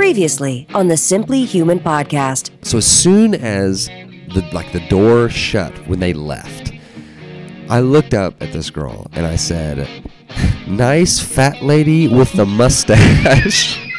Previously on the Simply Human podcast. So as soon as the like the door shut when they left, I looked up at this girl and I said, "Nice fat lady with the mustache."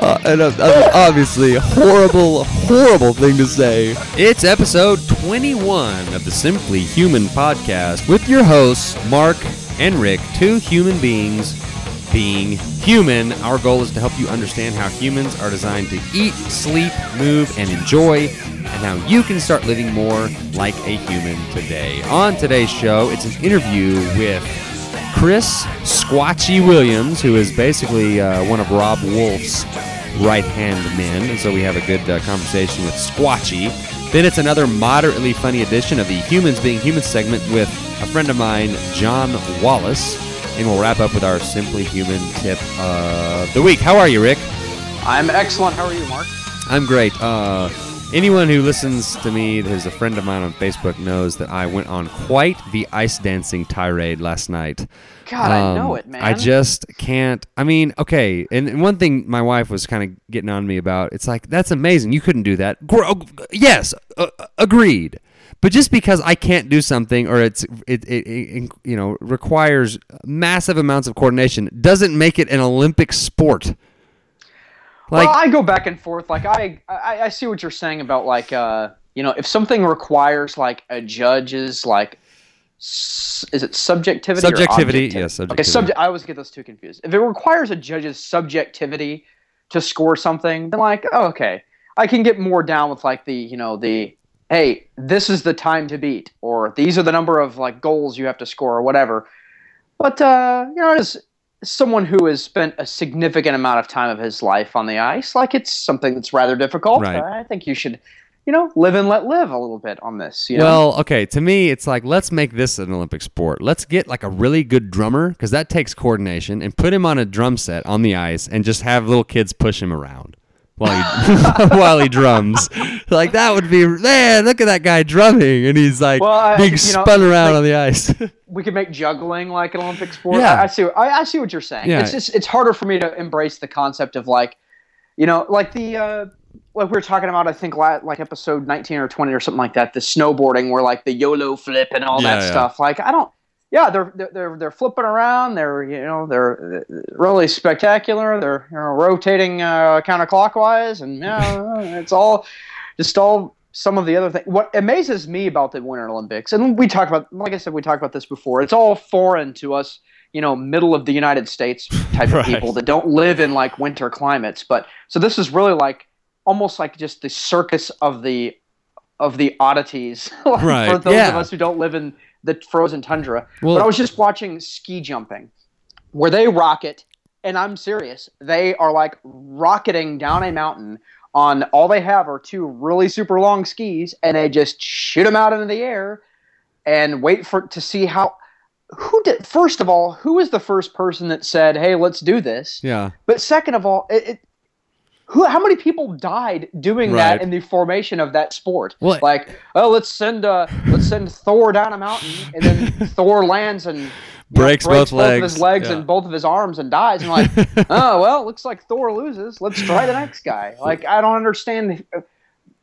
Uh, and uh, uh, obviously, horrible, horrible thing to say. It's episode 21 of the Simply Human podcast with your hosts, Mark and Rick, two human beings being human. Our goal is to help you understand how humans are designed to eat, sleep, move, and enjoy, and how you can start living more like a human today. On today's show, it's an interview with Chris Squatchy Williams, who is basically uh, one of Robb Wolf's right hand men. And so we have a good uh, conversation with Squatchy. Then it's another moderately funny edition of the Humans Being Human segment with a friend of mine, John Wallace. And we'll wrap up with our Simply Human tip of the week. How are you, Rick? I'm excellent. How are you, Mark? I'm great. Uh, anyone who listens to me, who's a friend of mine on Facebook, knows that I went on quite the ice dancing tirade last night. God, I know it, man. Um, I just can't. I mean, okay. And, one thing my wife was kind of getting on me about, it's like, that's amazing. You couldn't do that. Gr- yes, uh, agreed. But just because I can't do something or it's it, it, it you know requires massive amounts of coordination doesn't make it an Olympic sport. Like, well, I go back and forth. Like I, I, I see what you're saying about like, uh, you know, if something requires like a judge's like, s- is it subjectivity? Subjectivity, yes. Okay, subject. I always get those two confused. If it requires a judge's subjectivity to score something, then like, oh, okay, I can get more down with like the, you know, the, hey, this is the time to beat, or these are the number of like goals you have to score, or whatever. But uh, you know, as someone who has spent a significant amount of time of his life on the ice, like it's something that's rather difficult. Right. I think you should, you know, live and let live a little bit on this. You know? Well, okay. To me, it's like let's make this an Olympic sport. Let's get like a really good drummer because that takes coordination, and put him on a drum set on the ice, and just have little kids push him around while he while he drums. Like that would be man. Look at that guy drumming, and he's like Well, I- being you know, spun around like- on the ice. we could make juggling like an Olympic sport. Yeah. I, I see. I, I see what you're saying. Yeah. It's just it's harder for me to embrace the concept of like, you know, like the uh, like we were talking about. I think like episode 19 or 20 or something like that. The snowboarding, where like the YOLO flip and all Yeah, that stuff. Like I don't. Yeah, they're, they're they're flipping around. They're you know they're really spectacular. They're you know, rotating uh, counterclockwise, and yeah, it's all just all some of the other things. What amazes me about the Winter Olympics, and we talked about, like I said, we talked about this before. It's all foreign to us, you know, middle of the United States type Right. of people that don't live in like winter climates. But so this is really like almost like just the circus of the of the oddities like, Right, for those yeah. of us who don't live in the frozen tundra. Well- but I was just watching ski jumping, where they rocket, and I'm serious. They are like rocketing down a mountain on all they have are two really super long skis, and they just shoot them out into the air and wait for to see how. Who did first of all? Who was the first person that said, "Hey, let's do this"? yeah, But second of all, it, it who how many people died doing Right. that in the formation of that sport? Well- like, oh, let's send uh let's send Thor down a mountain, and then Thor lands and you know, Breaks both of legs. his legs Yeah. and both of his arms and dies. And like, oh well, looks like Thor loses. Let's try the next guy. Like, I don't understand the,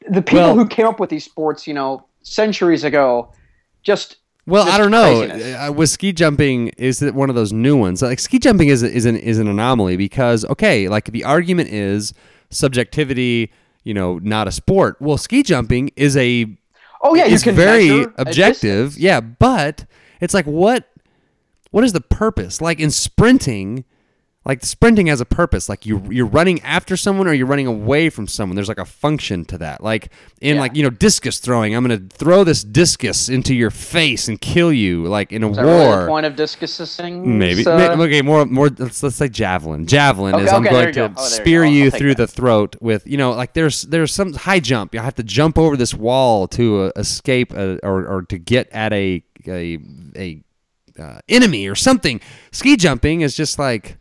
the people Well- who came up with these sports, you know, centuries ago. Just Well, Just I don't know. craziness. Uh, with ski jumping, is it one of those new ones? Like ski jumping is is an is an anomaly because okay, like the argument is subjectivity. You know, not a sport. Well, ski jumping is a oh yeah, you can very objective. Yeah, but it's like what what is the purpose? Like in sprinting, like sprinting has a purpose. Like you you're running after someone or you're running away from someone. There's like a function to that. Like in Yeah. like you know discus throwing, I'm gonna throw this discus into your face and kill you. Like in a Is that really war. the point of discusing? Maybe. uh, okay, more more let's let's say javelin. Javelin Okay, is I'm going to go. Oh, spear. You through that. the throat with you know like there's there's some high jump. You have to jump over this wall to uh, escape a, or or to get at a a a uh, enemy or something. Ski jumping is just like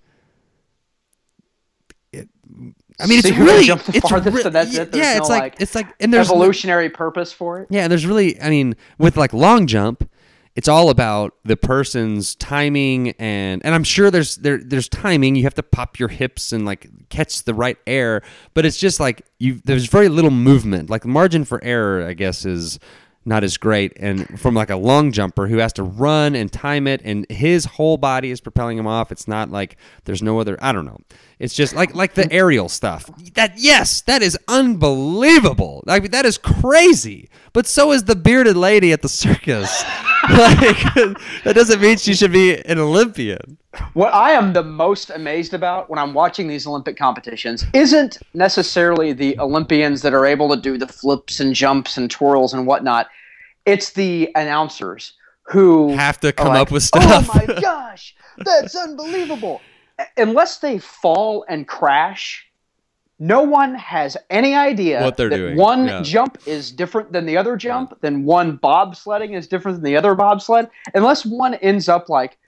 I mean, it's really jump the it's farthest re- and that's it? There's yeah, no, it's like, like, it's like and there's evolutionary purpose for it. yeah, and there's really, I mean, with like long jump, it's all about the person's timing and and I'm sure there's there there's timing. You have to pop your hips and like catch the right air, but it's just like you there's very little movement. Like the margin for error, I guess, is not as great. And from like a long jumper who has to run and time it, and his whole body is propelling him off. It's not like there's no other. I don't know. It's just like like the aerial stuff. That yes, that is unbelievable. Like that is crazy. But so is the bearded lady at the circus. like that doesn't mean she should be an Olympian. What I am the most amazed about when I'm watching these Olympic competitions isn't necessarily the Olympians that are able to do the flips and jumps and twirls and whatnot. It's the announcers who Have to come like, up with oh stuff. Oh my gosh, that's unbelievable. Unless they fall and crash, no one has any idea What they're that doing, one yeah. jump is different than the other jump, then one bobsledding is different than the other bobsled. Unless one ends up like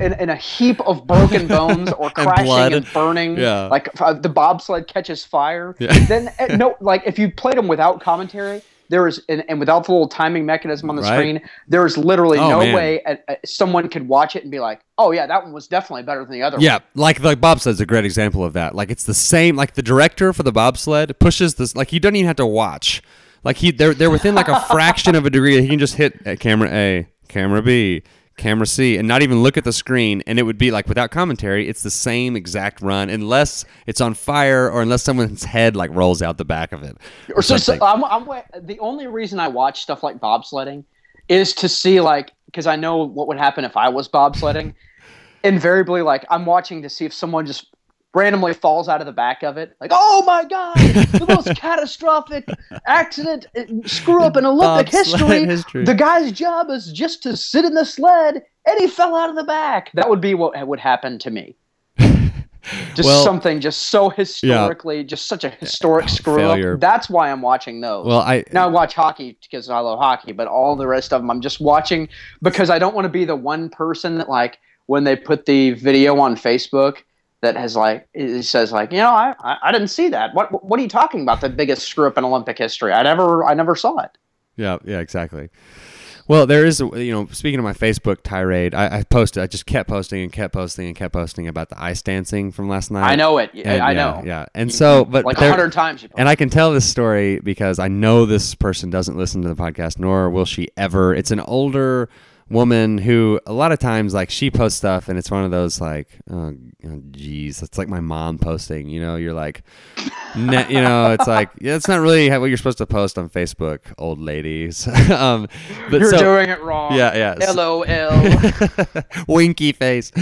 in, in a heap of broken bones or And crashing blood. and burning, Yeah. like uh, the bobsled catches fire, Yeah. then uh, no, like if you played them without commentary, there is and, and without the little timing mechanism on the Right. screen, there is literally Oh, no man. way uh, uh, someone could watch it and be like, "Oh yeah, that one was definitely better than the other." One. Yeah, like like bobsled's a great example of that. Like it's the same. Like the director for the bobsled pushes this. Like he doesn't even have to watch. Like he they're they're within like a fraction of a degree. He can just hit uh, camera A, camera B, camera C, and not even look at the screen. And it would be like without commentary, it's the same exact run, unless it's on fire or unless someone's head like rolls out the back of it. Or Or so, so. I'm, I'm the only reason I watch stuff like bobsledding is to see like because I know what would happen if I was bobsledding. Invariably, like I'm watching to see if someone just randomly falls out of the back of it. Like, oh my god, the most catastrophic accident, uh, screw up in Olympic history. history. The guy's job is just to sit in the sled, and he fell out of the back. That would be what would happen to me. Just Well- something just so historically, just such a historic screw Failure. up. That's why I'm watching those. Well, I now I watch hockey because I love hockey, but all the rest of them I'm just watching because I don't want to be the one person that like when they put the video on Facebook that has like it says like you know I I, didn't see that. What what are you talking about? The biggest screw up in Olympic history. I never I never saw it. Yeah, yeah, exactly. Well, there is, you know, speaking of my Facebook tirade, I, I posted, I just kept posting and kept posting and kept posting about the ice dancing from last night. I know it. And, I yeah, know. Yeah, and mm-hmm. so, but like a hundred times. You and I can tell this story because I know this person doesn't listen to the podcast, nor will she ever. It's an older woman who a lot of times like she posts stuff and it's one of those like oh oh, geez it's like my mom posting you know you're like ne- you know it's like yeah, it's not really what you're supposed to post on facebook old ladies um but You're so, doing it wrong. yeah yeah so- LOL. winky face.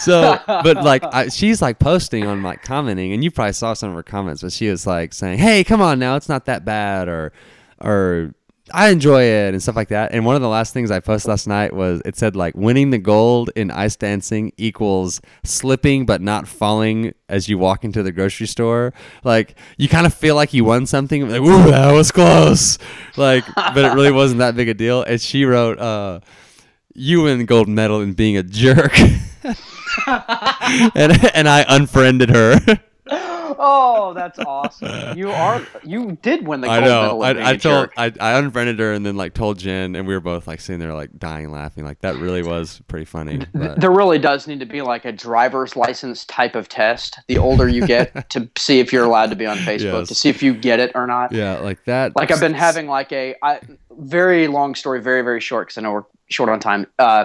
So, but like, I, she's like posting on like commenting, and you probably saw some of her comments, but she was like saying, "Hey, come on now, it's not that bad," or, or I enjoy it and stuff like that. And one of the last things I posted last night was it said like winning the gold in ice dancing equals slipping but not falling as you walk into the grocery store. Like you kind of feel like you won something. Like, ooh, that was close. Like, but it really wasn't that big a deal. And she wrote, uh, you win gold medal in being a jerk. and and I unfriended her. oh, that's awesome. You are you did win the I know. medal. I, I told jerk. I, I unfriended her and then like told Jen and we were both like sitting there like dying laughing. Like that really was pretty funny. But, There really does need to be like a driver's license type of test. The older you get, to see if you're allowed to be on Facebook, Yes. to see if you get it or not. yeah, like that. Like I've been having like a I, very long story, very very short because I know we're short on time. Uh,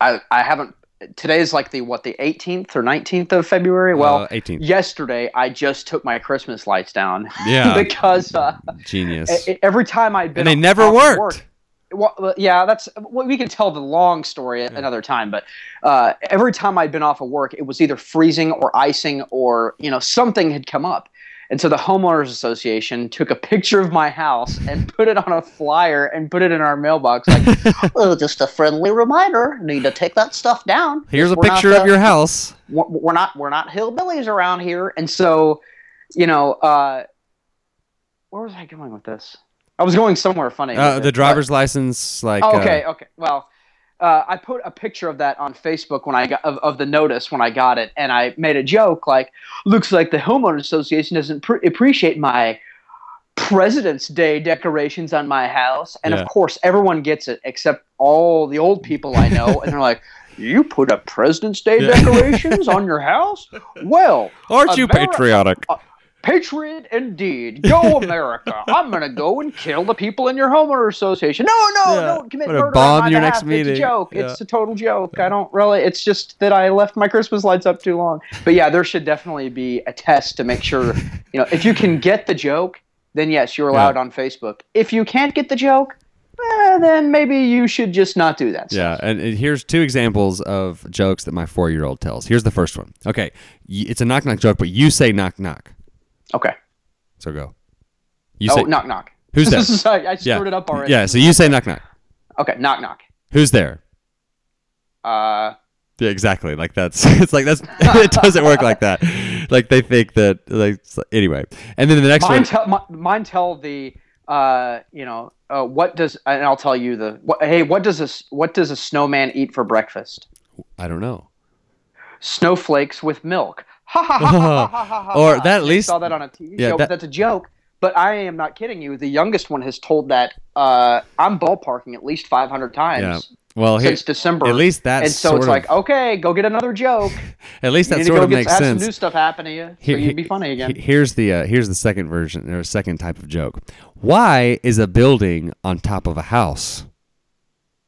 I I haven't. Today's like the what the 18th or 19th of February. Well, uh, 18. yesterday I just took my Christmas lights down Yeah. because uh, Genius. every time I'd been and they never worked. work- well, well, yeah, that's well, we can tell the long story at another time. But uh, every time I'd been off of work, it was either freezing or icing or you know something had come up. And so the homeowners association took a picture of my house and put it on a flyer and put it in our mailbox. Like, well, just a friendly reminder: need to take that stuff down. Here's a not picture the- of your house. we're not we're not hillbillies around here and so you know uh where was i going with this i was going somewhere funny Uh, the driver's license, like. but- uh, okay okay well uh, I put a picture of that on Facebook when I got of, of the notice when I got it, and I made a joke like, "Looks like the homeowner association doesn't pre- appreciate my President's Day decorations on my house. And Yeah. of course, everyone gets it except all the old people I know. and they're like, You put up President's Day Yeah. decorations on your house? Well, Aren't you Ameri- patriotic? Patriot indeed. Go America. I'm going to go and kill the people in your homeowner association. No, no, Yeah. don't commit murder bomb on my in your next It's meeting. a joke. Yeah. It's a total joke. I don't really, it's just that I left my Christmas lights up too long. But yeah, there should definitely be a test to make sure, you know, if you can get the joke, then yes, you're allowed on Facebook. If you can't get the joke, eh, then maybe you should just not do that. Yeah, and, and here's two examples of jokes that my four year old tells. Here's the first one. Okay, it's a knock knock joke, but you say knock knock. Okay. So go. You oh, say knock knock. Who's there? This I, I yeah. screwed it up already. Yeah, so you say knock knock. Okay, knock knock. Who's there? Uh, Yeah, exactly. Like that's it's like that's it doesn't work like that. Like they think that like anyway. And then the next mine one. tell mi- mine tell the uh you know uh what does and I'll tell you the what, hey what does this what does a snowman eat for breakfast? I don't know. Snowflakes with milk. Ha ha ha ha ha ha ha. Or that at least- saw that on a TV yeah, show. that- but that's a joke. But I am not kidding you. The youngest one has told that uh, I'm ballparking at least 500 times Yeah. Well, since December. at least that's and so it's of, like, okay, go get another joke. at least that sort of get makes have sense. some new stuff happen to you, so Here- you'd be funny again. Here's the uh, here's the second version or second type of joke. Why is a building on top of a house?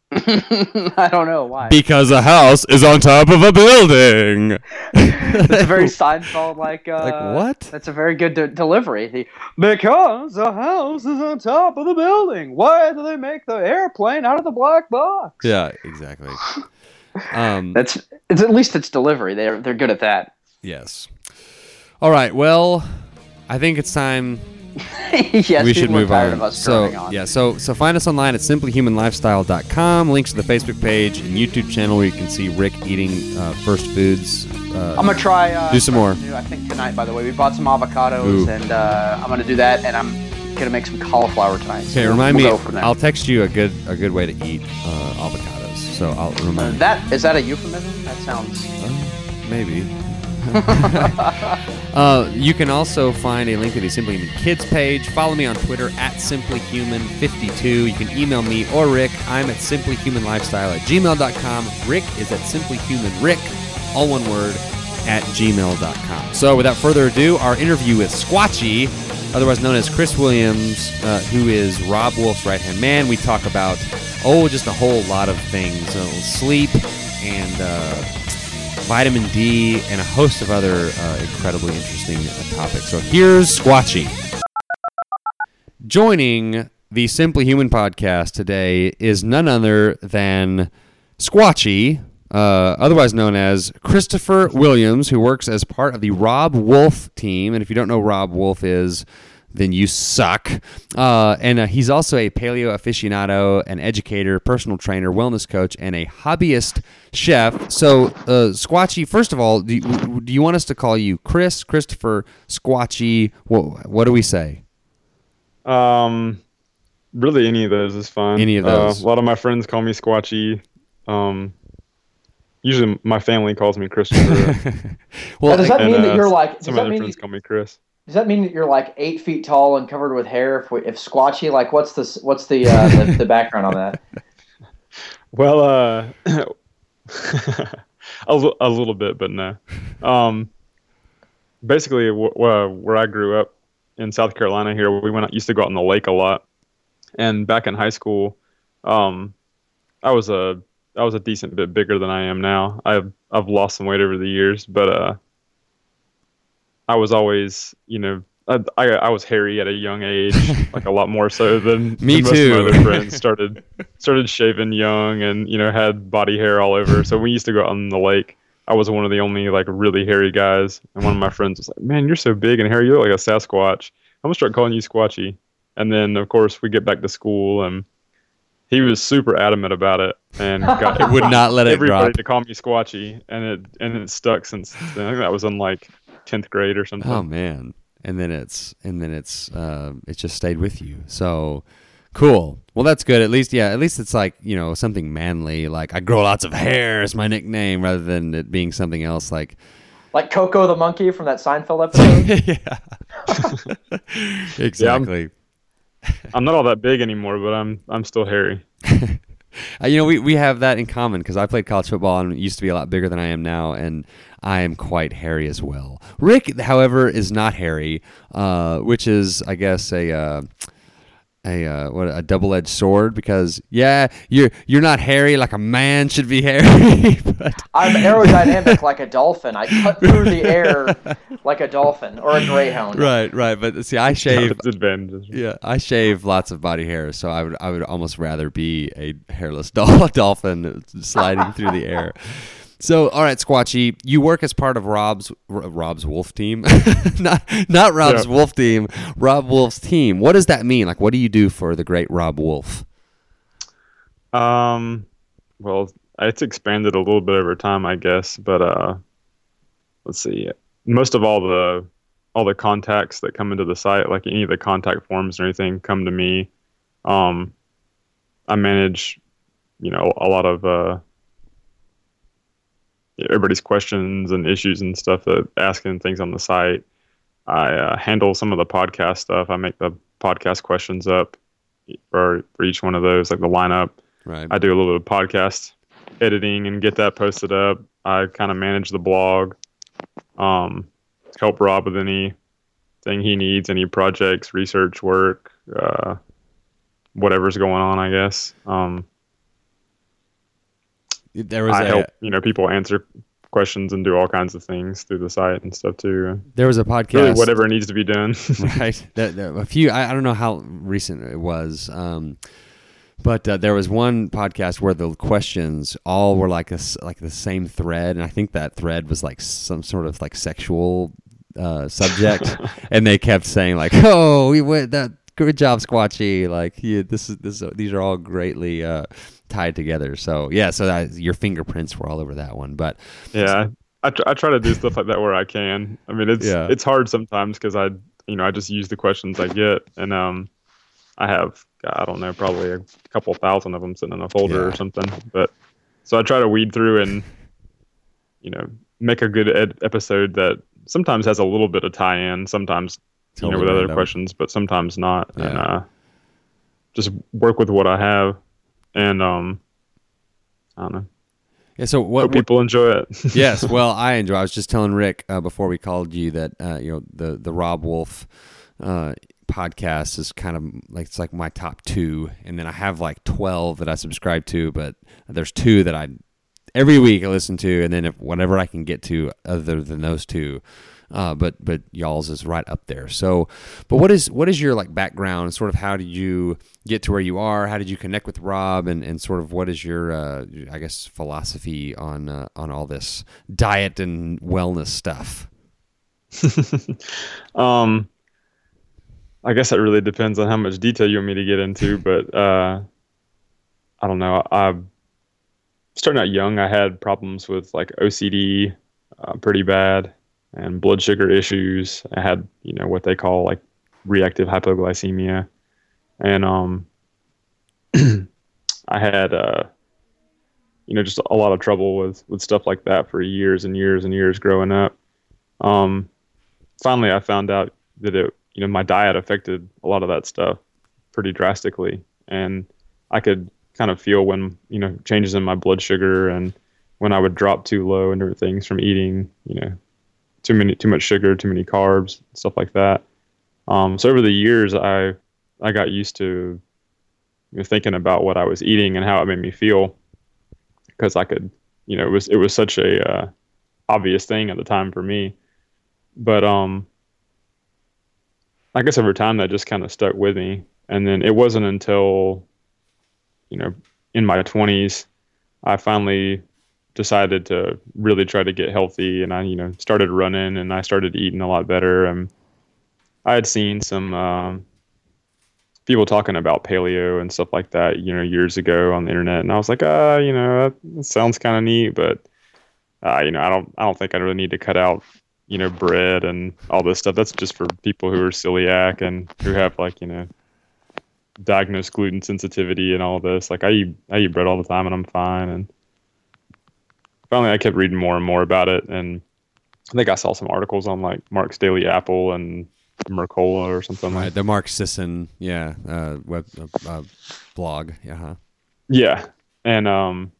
I don't know why. Because a house is on top of a building. It's a very Seinfeld like. Uh, Like, what? That's a very good de- delivery. The, because a house is on top of the building. Why do they make the airplane out of the black box? yeah, exactly. Um, That's it's at least it's delivery. They're they're good at that. yes. All right. Well, I think it's time yes, we should move tired on. Of us so on. yeah, so so find us online at simplyhumanlifestyle.com. Links to the Facebook page and YouTube channel where you can see Rick eating uh, first foods. Uh, I'm gonna try. Uh, Do some more. new, I think tonight. By the way, we bought some avocados, Ooh. and uh, I'm gonna do that, and I'm gonna make some cauliflower tonight. So okay, remind we'll me. Go from there. I'll text you a good a good way to eat uh, avocados. So I'll remind you. that is that a euphemism? That sounds. Maybe. uh, you can also find a link to the Simply Human Kids page. Follow me on Twitter at simplyhuman52. You can email me or Rick. I'm at simplyhumanlifestyle at gmail.com. Rick is at simplyhumanrick, all one word, at gmail.com. So without further ado, our interview with Squatchy, otherwise known as Chris Williams, uh, who is Robb Wolf's right hand man. We talk about, oh, just a whole lot of things uh, sleep and. Uh, vitamin D, and a host of other uh, incredibly interesting topics. So here's Squatchy. Joining the Simply Human podcast today is none other than Squatchy, uh, otherwise known as Christopher Williams, who works as part of the Robb Wolf team. And if you don't know Robb Wolf is, then you suck. Uh, and uh, he's also a paleo aficionado, an educator, personal trainer, wellness coach, and a hobbyist chef. So, uh, Squatchy, first of all, do you, do you want us to call you Chris, Christopher, Squatchy? What, what do we say? Um, really, any of those is fine. Any of those. Uh, a lot of my friends call me Squatchy. Um, usually my family calls me Christopher. Well, does that and, mean that uh, you're like? Does Some that other mean friends call me Chris. Does that mean that you're like eight feet tall and covered with hair? If we, if squatchy, like what's the what's the uh, the, the background on that? Well, uh, a, a little bit, but no. Um, basically, w- w- where I grew up in South Carolina, here we went used to go out on the lake a lot. And back in high school, um, I was a I was a decent bit bigger than I am now. I've I've lost some weight over the years, but uh, I was always, you know, I, I, I was hairy at a young age, like a lot more so than, Me than most too. of my other friends. Started started shaving young, and you know had body hair all over. So we used to go out on the lake. I was one of the only like really hairy guys, and one of my friends was like, "Man, you're so big and hairy. You look like a Sasquatch. I'm gonna start calling you Squatchy." And then of course we get back to school, and he was super adamant about it, and got would not let it everybody drop. to call me Squatchy, and it and it stuck since then. I think that was in like tenth grade or something. Oh man! And then it's and then it's uh, it just stayed with you. So cool. Well, that's good. At least yeah. At least it's like you know something manly. Like I grow lots of hair is my nickname, rather than it being something else like Like Coco the monkey from that Seinfeld episode. yeah. exactly. I'm not all that big anymore, but I'm I'm still hairy. Uh, you know, we, we have that in common because I played college football and used to be a lot bigger than I am now, and I am quite hairy as well. Rick, however, is not hairy, uh, which is, I guess, a. Uh, a uh, what a double-edged sword because yeah you're you're not hairy like a man should be hairy but I'm aerodynamic like a dolphin. I cut through the air like a dolphin or a greyhound. right right but see I shave yeah I shave lots of body hair so I would I would almost rather be a hairless dol- dolphin sliding through the air so all right Squatchy you work as part of Rob's Rob's Wolf team not not Rob's Yeah. Wolf team Robb Wolf's team what does that mean like what do you do for the great Robb Wolf Um, well, it's expanded a little bit over time, I guess. But uh, let's see. Most of all the all the contacts that come into the site, like any of the contact forms or anything, come to me. Um, I manage, you know, a lot of uh, everybody's questions and issues and stuff that asking things on the site. I uh, handle some of the podcast stuff. I make the podcast questions up for for each one of those, like the lineup. right I do a little bit of podcast editing and get that posted up. I kind of manage the blog, um, help Rob with anything he needs, any projects, research work, uh, whatever's going on. I guess um, there was I a help you know people answer questions and do all kinds of things through the site and stuff too. there was a podcast Really, whatever needs to be done. right. That, that- a few. I, I don't know how recent it was, um, but uh, there was one podcast where the questions all were like a like the same thread, and I think that thread was like some sort of like sexual uh, subject, and they kept saying like, "Oh, we went that." Good job, Squatchy. Like, yeah, this is this. These are all greatly uh, tied together. So, yeah. So that, your fingerprints were all over that one. But Yeah, I, tr- I try to do stuff like that where I can. I mean, it's Yeah. it's hard sometimes because I you know I just use the questions I get, and um, I have I don't know probably a couple thousand of them sitting in a folder Yeah. or something. But so I try to weed through and you know make a good ed- episode that sometimes has a little bit of tie-in, sometimes you know with other questions, but sometimes not, and uh, just work with what I have, and um, I don't know. yeah. So what? Hope people enjoy it. yes, well, I enjoy. I was just telling Rick uh, before we called you that uh, you know the the Robb Wolf uh, podcast is kind of like it's like my top two, and then I have like twelve that I subscribe to, but there's two that I every week I listen to, and then if whatever I can get to other than those two. Uh, but but y'all's is right up there. So, but what is what is your like background? Sort of how did you get to where you are? How did you connect with Rob? And, and sort of what is your uh, I guess philosophy on uh, on all this diet and wellness stuff? um, I guess that really depends on how much detail you want me to get into, but uh, I don't know. I starting out young, I had problems with like OCD, uh, pretty bad, and blood sugar issues. I had you know what they call like reactive hypoglycemia, and um, I had uh, you know just a lot of trouble with with stuff like that for years and years and years growing up. Um, finally, I found out that it you know my diet affected a lot of that stuff pretty drastically, and I could kind of feel when you know changes in my blood sugar and when I would drop too low and different things from eating you know too many too much sugar, too many carbs, stuff like that. Um, so over the years, I I got used to you know, thinking about what I was eating and how it made me feel because I could you know it was it was such a uh, obvious thing at the time for me, but um. I guess over time that just kind of stuck with me, and then it wasn't until, you know, in my twenties, I finally decided to really try to get healthy, and I, you know, started running and I started eating a lot better. And I had seen some um, people talking about paleo and stuff like that, you know, years ago on the internet, and I was like, ah, you know, that sounds kind of neat, but, uh, you know, I don't, I don't think I really need to cut out you know, bread and all this stuff. That's just for people who are celiac and who have like, you know, diagnosed gluten sensitivity and all this. Like I eat I eat bread all the time and I'm fine. And finally I kept reading more and more about it and I think I saw some articles on like Mark's Daily Apple and Mercola or something Right, like. the Mark Sisson, yeah, uh, web uh, uh, blog. Yeah, huh? Yeah, and um,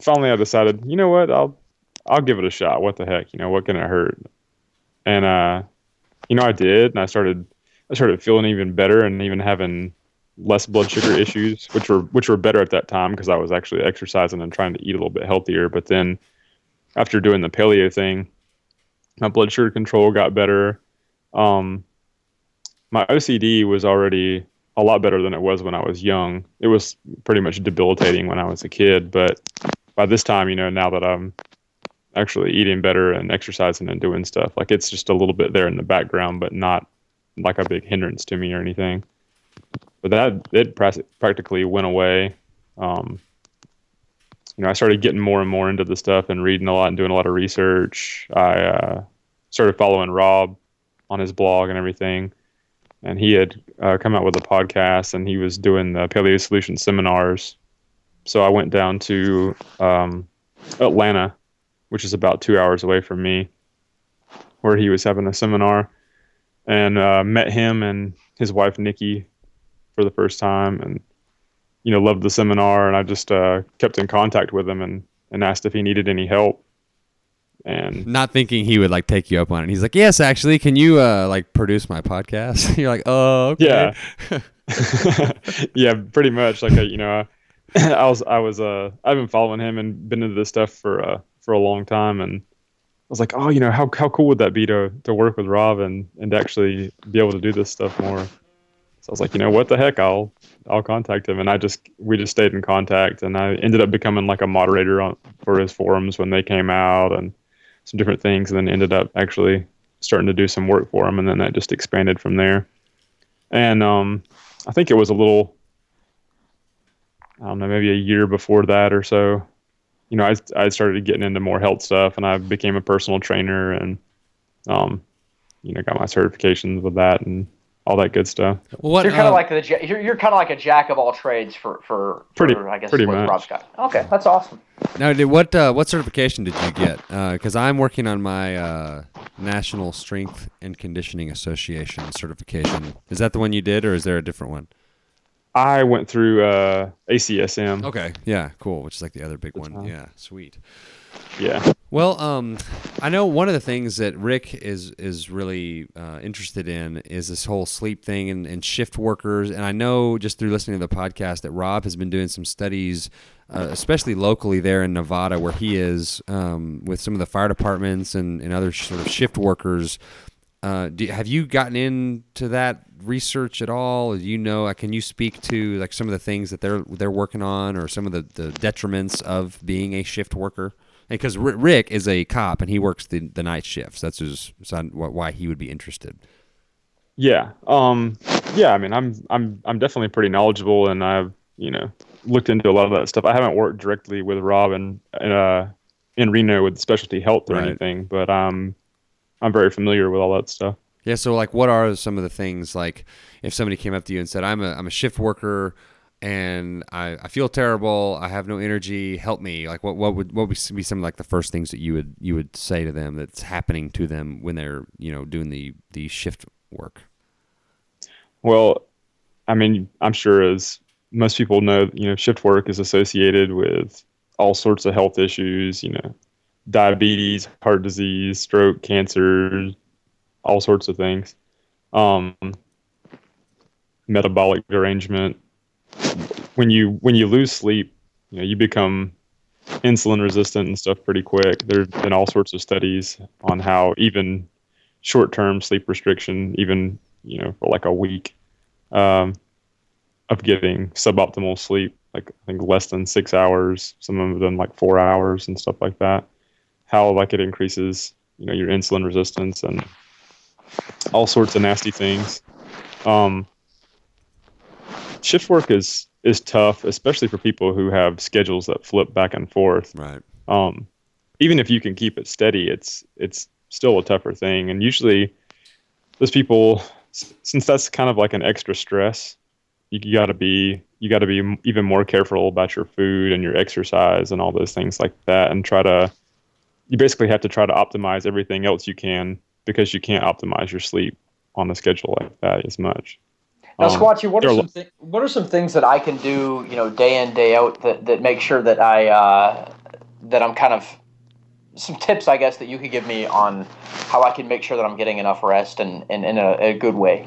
finally I decided, you know what, I'll I'll give it a shot. What the heck, you know, what can it hurt? And uh, you know, I did, and I started I started feeling even better, and even having less blood sugar issues, which were which were better at that time because I was actually exercising and trying to eat a little bit healthier. But then after doing the paleo thing, my blood sugar control got better. Um, my OCD was already a lot better than it was when I was young. It was pretty much debilitating when I was a kid, but by this time, you know, now that I'm actually eating better and exercising and doing stuff, like it's just a little bit there in the background, but not like a big hindrance to me or anything. But that it pra- practically went away. Um, you know, I started getting more and more into the stuff and reading a lot and doing a lot of research. I uh, started following Rob on his blog and everything. And he had uh, come out with a podcast and he was doing the paleo solution seminars. So i went down to um, atlanta which is about two hours away from me where he was having a seminar. And uh, met him and his wife nikki for the first time. And you know loved the seminar and i just uh, kept in contact with him and, and asked if he needed any help and Not thinking he would like take you up on it. He's like, "Yes, actually, can you uh like produce my podcast?" You're like, "Oh, okay." Yeah. yeah, pretty much. Like, uh, you know, I, I was, I was, uh, I've been following him and been into this stuff for, uh, for a long time. And I was like, oh, you know, how, how cool would that be to, to work with Rob and, and actually be able to do this stuff more. So I was like, you know, what the heck? I'll, I'll contact him. And I just, we just stayed in contact and I ended up becoming like a moderator on, for his forums when they came out and some different things. And then ended up actually starting to do some work for him. And then that just expanded from there. And, um, I think it was a little, I don't know, maybe a year before that or so. You know, I I started getting into more health stuff, and I became a personal trainer, and um, you know, got my certifications with that and all that good stuff. Well, what? you're kind uh, of like the you're, you're kind of like a jack of all trades for for, Pretty- for, I guess pretty much. Rob's got. Okay, that's awesome. now, did, what uh, what certification did you get? Because I'm working on my uh, National Strength and Conditioning Association certification. Is that the one you did, or is there a different one? I went through uh, ACSM. Okay, yeah, cool. Which is like the other big one. one. Yeah, sweet. Yeah, Well, um, I know one of the things that Rick is is really uh, interested in is this whole sleep thing and, and shift workers. And I know just through listening to the podcast that Rob has been doing some studies, uh, especially locally there in Nevada, where he is, um, with some of the fire departments and, and other sort of shift workers. Uh, do, have you gotten into that research at all? Do you know? uh, Can you speak to like some of the things that they're they're working on, or some of the, the detriments of being a shift worker? Because Rick is a cop and he works the, the night shifts. That's his, why he would be interested. yeah, um, yeah. I mean, I'm I'm I'm definitely pretty knowledgeable, and I've you know looked into a lot of that stuff. I haven't worked directly with Rob and uh, in Reno with specialty health or Right. anything, but um, I'm very familiar with all that stuff. Yeah. So like, what are some of the things like if somebody came up to you and said, "I'm a I'm a shift worker." And I, I feel terrible. I have no energy. Help me. Like, what, what would what would be some like the first things that you would you would say to them that's happening to them when they're you know doing the the shift work? Well, I mean, I'm sure as most people know, you know, shift work is associated with all sorts of health issues, you know, diabetes, heart disease, stroke, cancer, all sorts of things. Um, metabolic derangement. When you when you lose sleep, you know, you become insulin resistant and stuff pretty quick. There's been all sorts of studies on how even short-term sleep restriction, even you know, for like a week, um, of getting suboptimal sleep, like I think less than six hours. Some of them done like four hours and stuff like that. How like it increases, you know, your insulin resistance and all sorts of nasty things. Um, shift work is is tough, especially for people who have schedules that flip back and forth Right. um, even if you can keep it steady, it's it's still a tougher thing. And usually, those people, since that's kind of like an extra stress, you, got to be you got to be even more careful about your food and your exercise and all those things like that, and try to you basically have to try to optimize everything else you can because you can't optimize your sleep on a schedule like that as much. Now, Um, Squatchy, what are some what are some things that I can do, you know, day in day out that, that make sure that I uh, that I'm kind of some tips, I guess, that you could give me on how I can make sure that I'm getting enough rest and, and in a, a good way.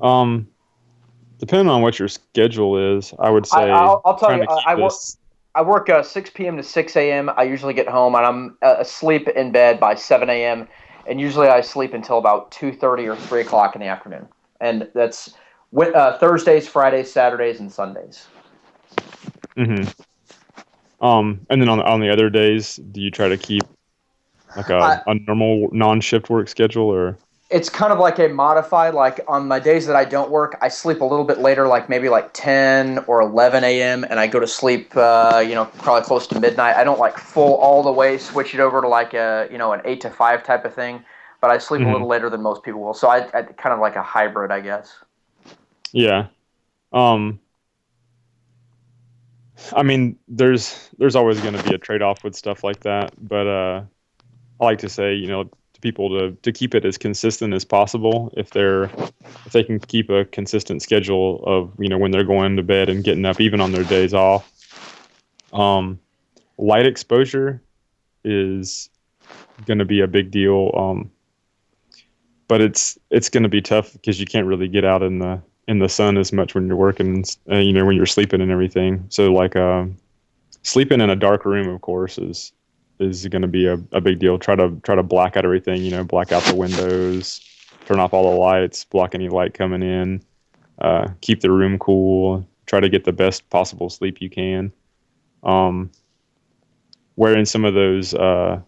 Um, depending on what your schedule is, I would say. I, I'll, I'll tell you, I, I work. I work uh, 6 p.m. to 6 a.m. I usually get home and I'm uh, asleep in bed by 7 a.m. And usually I sleep until about 2:30 or 3 o'clock in the afternoon. And that's uh, Thursdays, Fridays, Saturdays, and Sundays. Mm-hmm. Um, and then on on the other days, do you try to keep like a, I- a normal non-shift work schedule, or it's kind of like a modified like on my days that i don't work i sleep a little bit later like maybe like 10 or 11 a.m and i go to sleep uh, you know probably close to midnight i don't like full all the way switch it over to like a you know an 8 to 5 type of thing but i sleep Mhm. a little later than most people will so I, I kind of like a hybrid i guess yeah? Um, I mean, there's there's always going to be a trade-off with stuff like that, but uh, I like to say, you know, to people to to keep it as consistent as possible. If they're if they can keep a consistent schedule of you know when they're going to bed and getting up, even on their days off. Um, light exposure is going to be a big deal. Um, but it's it's going to be tough because you can't really get out in the in the sun as much when you're working, uh, you know, when you're sleeping and everything. So like uh, sleeping in a dark room, of course, is is going to be a, a big deal. Try to try to black out everything. You know, black out the windows, turn off all the lights, block any light coming in, uh, keep the room cool. Try to get the best possible sleep you can. Um, wearing some of those uh,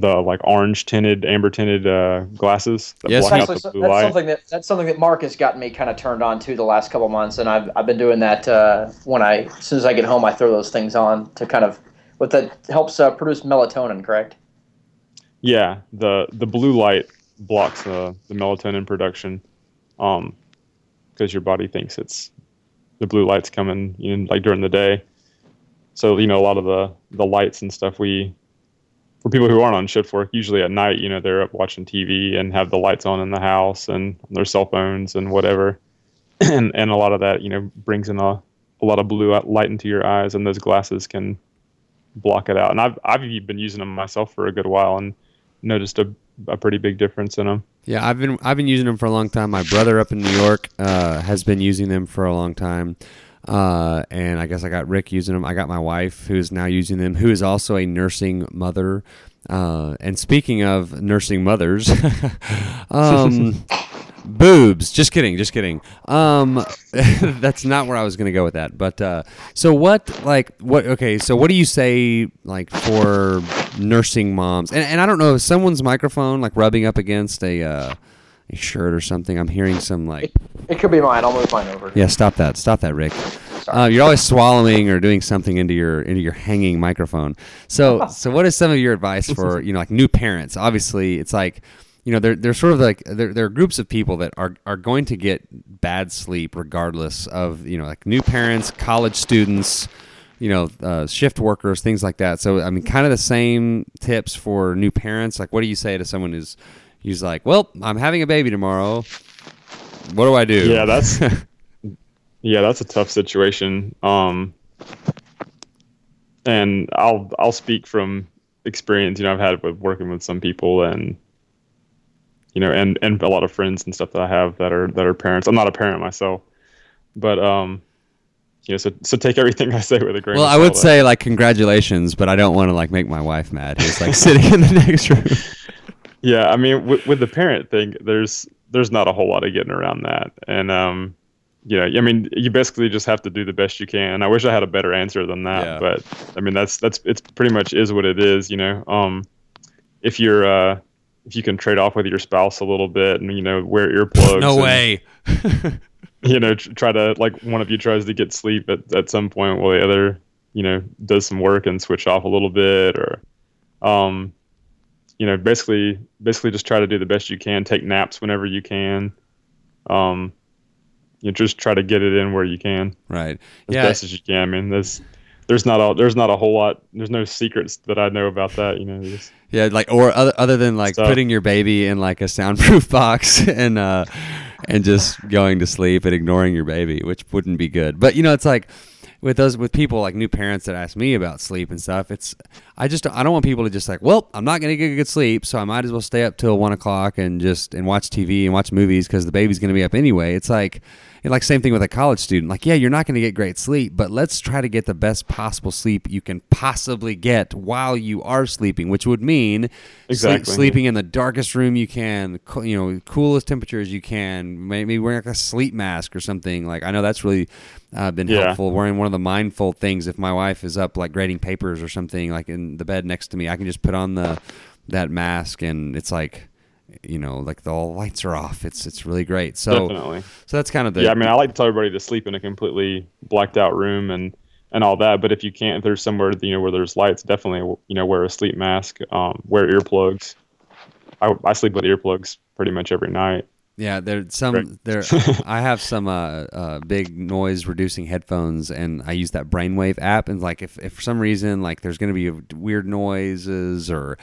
the like orange tinted, amber tinted uh, glasses that Yes, block that's, out actually, the blue that's light. something that that's something that mark has gotten me kind of turned on to the last couple months and i've, I've been doing that uh, when i as soon as i get home i throw those things on to kind of what that helps uh, produce melatonin correct Yeah, the the blue light blocks the, the melatonin production, um, because your body thinks it's the blue light's coming, you know, like during the day. So you know a lot of the the lights and stuff we for people who aren't on shift work, usually at night, you know, they're up watching TV and have the lights on in the house and their cell phones and whatever, and and a lot of that, you know, brings in a a lot of blue light into your eyes, and those glasses can block it out. And I've I've been using them myself for a good while and noticed a, a pretty big difference in them. Yeah, I've been I've been using them for a long time. My brother up in New York uh, has been using them for a long time, uh, and I guess I got Rick using them. I got my wife who's now using them, who is also a nursing mother. Uh, and speaking of nursing mothers, um, boobs. Just kidding. Just kidding. Um, that's not where I was going to go with that. But uh, so what? Like what? Okay. So what do you say like for nursing moms? And, and I don't know if someone's microphone like rubbing up against a uh, a shirt or something. I'm hearing some like it could be mine i'll move mine over yeah. Stop that. Stop that, Rick. Uh, you're always swallowing or doing something into your into your hanging microphone. So so what is some of your advice for you know like new parents? Obviously, it's like you know they're they're sort of like there there are groups of people that are are going to get bad sleep regardless of you know like new parents, college students. You know, uh, shift workers, things like that. So, I mean, kind of the same tips for new parents. Like, what do you say to someone who's, who's like, "Well, I'm having a baby tomorrow. What do I do?" Yeah, that's yeah, that's a tough situation. Um, and I'll I'll speak from experience. You know, I've had with working with some people and you know, and and a lot of friends and stuff that I have that are that are parents. I'm not a parent myself, but um, you know, so so take everything I say with a grain. Well, I would say like congratulations, but I don't want to like make my wife mad. Who's like sitting in the next room. Yeah, I mean, with, with the parent thing, there's there's not a whole lot of getting around that, and um, you know, I mean, you basically just have to do the best you can. I wish I had a better answer than that, Yeah. but I mean, that's that's it's pretty much is what it is, you know. Um, if you're uh, if you can trade off with your spouse a little bit, and you know, wear earplugs. No and, way. You know, try to like one of you tries to get sleep at at some point while the other, you know, does some work and switch off a little bit, or um, you know, basically, basically just try to do the best you can. Take naps whenever you can. Um, you know, just try to get it in where you can right. as Yeah. best as you can. I mean, there's there's not a there's not a whole lot. There's no secrets that I know about that. You know, just, Yeah, like or other other than like So- putting your baby in like a soundproof box and uh and just going to sleep and ignoring your baby, which wouldn't be good. But you know, it's like with those with people like new parents that ask me about sleep and stuff. It's I just I don't want people to just like, well, I'm not gonna get a good sleep, so I might as well stay up till one o'clock and just and watch TV and watch movies because the baby's gonna be up anyway. It's like. And like same thing with a college student. Like, yeah, you're not going to get great sleep, but let's try to get the best possible sleep you can possibly get while you are sleeping, which would mean sleep- Exactly. sleeping in the darkest room you can, co- you know, coolest temperatures you can, maybe wearing like a sleep mask or something. Like I know that's really uh, been Yeah. helpful. Wearing one of the mindful things. If my wife is up like grading papers or something, like in the bed next to me, I can just put on the that mask, and it's like, you know, like the all lights are off. It's it's really great. So definitely. so that's kind of the yeah, I mean, I like to tell everybody to sleep in a completely blacked out room and and all that. But if you can't, if there's somewhere you know where there's lights, definitely you know wear a sleep mask, um, wear earplugs. I, I sleep with earplugs pretty much every night. Yeah, there's some there. I have some uh, uh, big noise reducing headphones, and I use that Brainwave app. And like, if, if for some reason like there's going to be weird noises or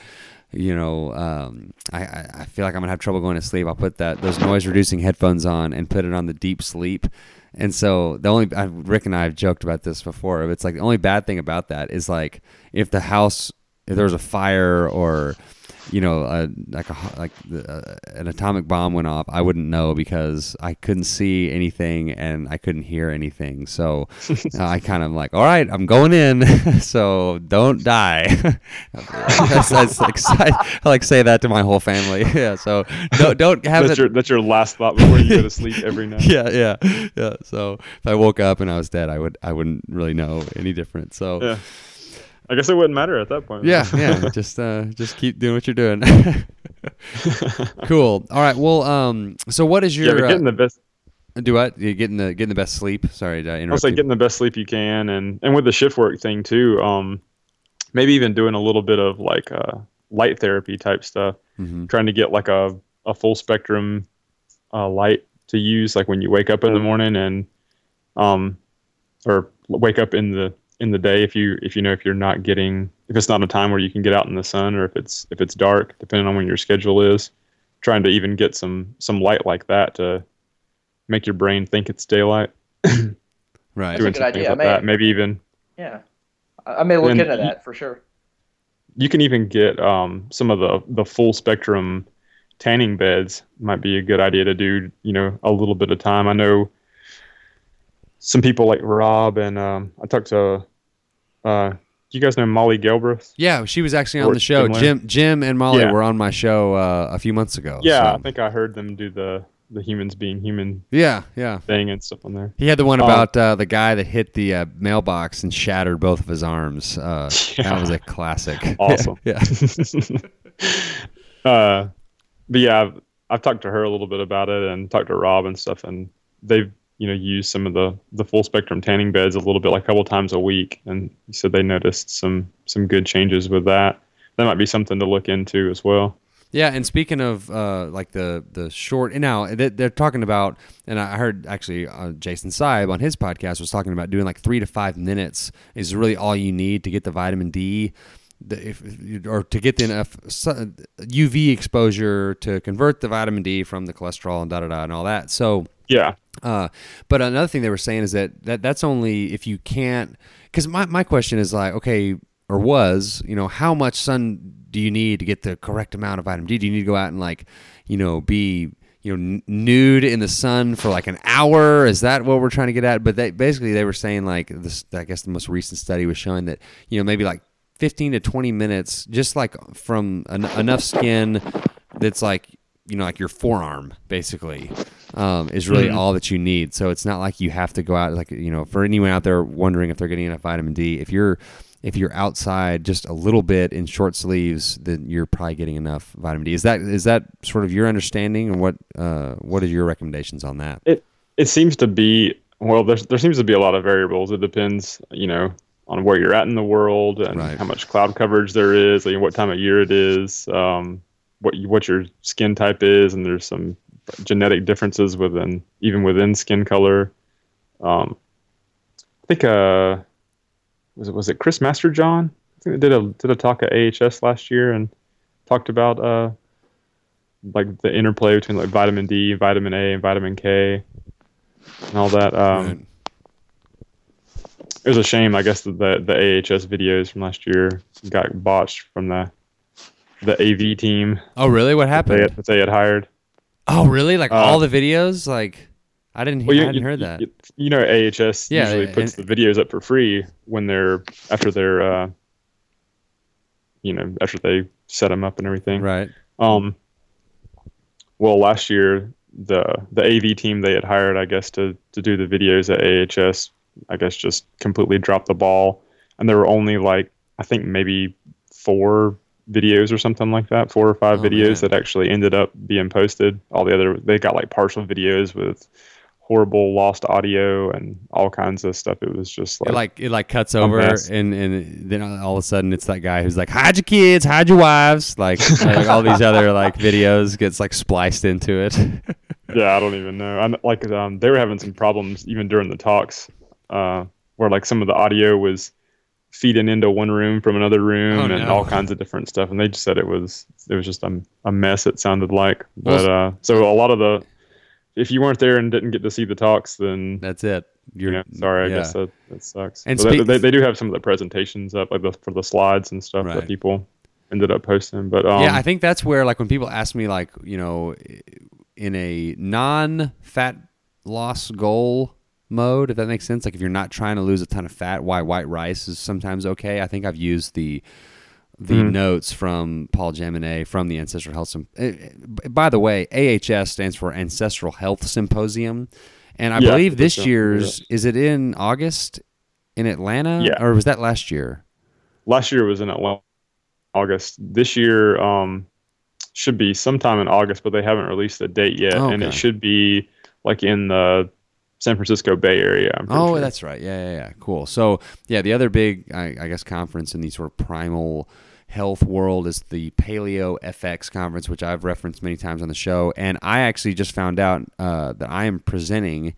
you know, um, I, I feel like I'm gonna have trouble going to sleep. I'll put that those noise reducing headphones on and put it on the deep sleep. And so the only Rick and I have joked about this before. But it's like the only bad thing about that is like if the house if there was a fire or you know, uh, like a like uh, an atomic bomb went off, I wouldn't know because I couldn't see anything and I couldn't hear anything. So uh, I kind of like, all right, I'm going in, so don't die. that's, that's like, I like say that to my whole family. Yeah, so don't don't have That's it. your that's your last thought before you go to sleep every night. yeah, yeah, yeah. So if I woke up and I was dead, I would I wouldn't really know any different. So Yeah. I guess it wouldn't matter at that point. yeah, yeah. Just uh, just keep doing what you're doing. cool. All right. Well, um, so what is yeah, your but getting uh, the best. do what? You're getting the getting the best sleep? Sorry, did I I was interrupt like you? getting the best sleep you can, and and with the shift work thing too. Um, maybe even doing a little bit of like uh, light therapy type stuff. Mhm. Trying to get like a a full spectrum uh, light to use, like when you wake up in the morning and um, or wake up in the in the day if you if you know if you're not getting if it's not a time where you can get out in the sun or if it's if it's dark depending on when your schedule is trying to even get some some light like that to make your brain think it's daylight right. That's a good idea. things I like may- that maybe even Yeah, I I may look into you- that for sure. you can even get um, some of the the full spectrum tanning beds might be a good idea to do you know a little bit of time i know some people like rob and um, i talked to uh, you guys know molly Galbraith Yeah, she was actually on Or the show. Jim, Jim, and Molly Yeah. were on my show uh, a few months ago. yeah so- i think i heard them do the the humans being human yeah, yeah. thing and stuff on there He had the one Um, about uh, the guy that hit the uh, mailbox and shattered both of his arms. Uh, That was a classic. Awesome. yeah. uh, but yeah, I've, I've talked to her a little bit about it and talked to Robb and stuff, and they've you know use some of the the full spectrum tanning beds a little bit, like a couple times a week, and he said they noticed some some good changes with that. That might be something to look into as well. Yeah, and speaking of uh, like the the short, now they- they're talking about, and I heard actually uh, Jason Seib on his podcast was talking about doing like three to five minutes is really all you need to get the vitamin D, the, if, or to get the enough UV exposure to convert the vitamin D from the cholesterol and da da da and all that. So. Yeah, Uh, but another thing they were saying is that, that that's only if you can't. Because my, my question is like, okay, or was, you know, how much sun do you need to get the correct amount of vitamin D? Do you need to go out and like, you know, be you know nude in the sun for like an hour? Is that what we're trying to get at? But they basically they were saying like this. I guess the most recent study was showing that you know maybe like 15 to 20 minutes, just like from en- enough skin that's like you know like your forearm basically um, is really all that you need so it's not like you have to go out like you know for anyone out there wondering if they're getting enough vitamin d if you're if you're outside just a little bit in short sleeves then you're probably getting enough vitamin d is that is that sort of your understanding and what uh, what are your recommendations on that it it seems to be well. There there seems to be a lot of variables. It depends, you know, on where you're at in the world and Right. how much cloud coverage there is, like what time of year it is, um, what you, what your skin type is, and there's some genetic differences within even within skin color. Um, I think uh, was was it was it Chris Masterjohn? I think they did a did a talk at AHS last year and talked about uh like the interplay between like vitamin D, vitamin A, and vitamin K, and all that. Um, Right. It was a shame, I guess, that the the AHS videos from last year got botched from the the AV team Oh, really? What they happened? had, that they had hired. Oh, really? Like Uh, all the videos? Like I didn't. hear I hadn't heard that. You, you know, AHS Yeah, usually and- puts the videos up for free when they're after they're, uh, you know, after they set them up and everything. right. Um. Well, last year the the AV team they had hired, I guess, to to do the videos at AHS, I guess, just completely dropped the ball, and there were only like I think maybe four videos or something like that, four or five Oh, videos man. that actually ended up being posted. All the other they got like partial videos with horrible lost audio and all kinds of stuff. It was just It like, like it like cuts over and and then all of a sudden it's that guy who's like hide your kids hide your wives like, like all these other like videos gets like spliced into it yeah, I don't even know. I'm like um, they were having some problems even during the talks, uh, where like some of the audio was feeding into one room from another room Oh, and no. all kinds of different stuff. And they just said it was it was just a, a mess. It sounded like, but uh, so a lot of the if you weren't there and didn't get to see the talks, then that's it you're yeah, sorry, I yeah. guess that, that sucks. And But they, they, do have some of the presentations up, like the, for the slides and stuff Right. that people ended up posting. But um, yeah I think that's where like when people ask me like you know in a non-fat loss goal mode if that makes sense like if you're not trying to lose a ton of fat why white rice is sometimes okay I think I've used the the Mhm. notes from Paul Jaminet from the Ancestral Health. Symp- eh, eh, by the way, AHS stands for Ancestral Health Symposium, and I Yeah, believe this year's is it in August in Atlanta, Yeah. or was that last year? last year was in Atlanta, August. This year um, should be sometime in August, but they haven't released a date yet, and Okay. it should be like in the San Francisco Bay Area. I'm Oh, sure. that's right. Yeah, yeah, yeah. Cool. So, yeah, the other big, I, I guess, conference in the sort of primal health world is the Paleo FX conference, which I've referenced many times on the show. And I actually just found out uh, that I am presenting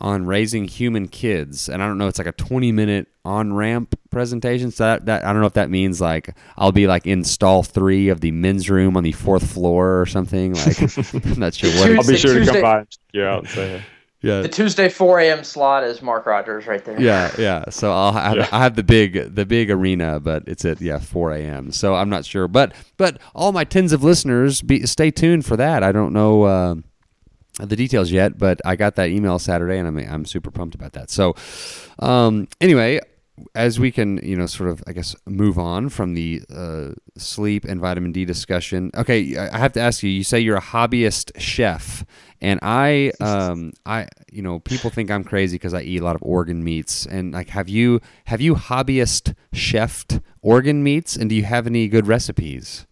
on raising human kids, and I don't know, it's like a 20 minute on ramp presentation. So that, that I don't know if that means like I'll be like in stall three of the men's room on the fourth floor or something. Like I'm not sure what. I'll it's- be Tuesday- sure to come by check you out and check you out and say hey. yeah, The Tuesday 4 a.m. slot is Mark Rogers right there. yeah, yeah. So I'll have, Yeah. I have the big the big arena, but it's at yeah 4 a.m. So I'm not sure, but but all my tens of listeners, be, stay tuned for that. I don't know uh, the details yet, but I got that email Saturday, and I'm I'm super pumped about that. So um, anyway. As we can, you know, sort of, I guess, move on from the uh, sleep and vitamin D discussion. Okay, I I have to ask you. You say you're a hobbyist chef, and I, um, I, you know, people think I'm crazy because I eat a lot of organ meats. And like, have you have you hobbyist chefed organ meats? And do you have any good recipes?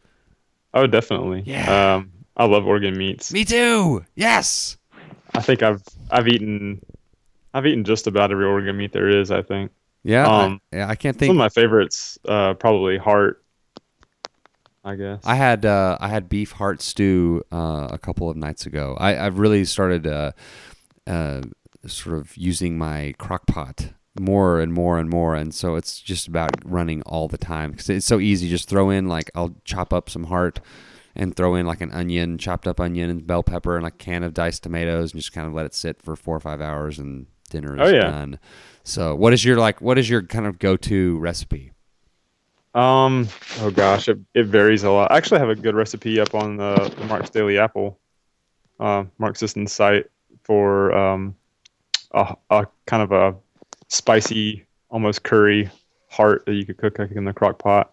Oh, definitely. Yeah. Um, I love organ meats. Me too. Yes. I think I've I've eaten I've eaten just about every organ meat there is. I think Yeah. I- Um, yeah. I can't think. some of my favorites, uh, probably heart. I guess. I had uh, I had beef heart stew uh, a couple of nights ago. I, I've really started uh, uh, sort of using my crock pot more and more and more, and so it's just about running all the time because it's so easy. Just throw in like I'll chop up some heart and throw in like an onion, chopped up onion and bell pepper, and like a can of diced tomatoes, and just kind of let it sit for four or five hours, and dinner is Oh, yeah. done. So, what is your like? What is your kind of go to recipe? Um. Oh gosh, it, it varies a lot. I actually have a good recipe up on the, the Mark's Daily Apple, uh, Mark Sisson's site for um, a, a kind of a spicy, almost curry heart that you could cook like in the crock pot.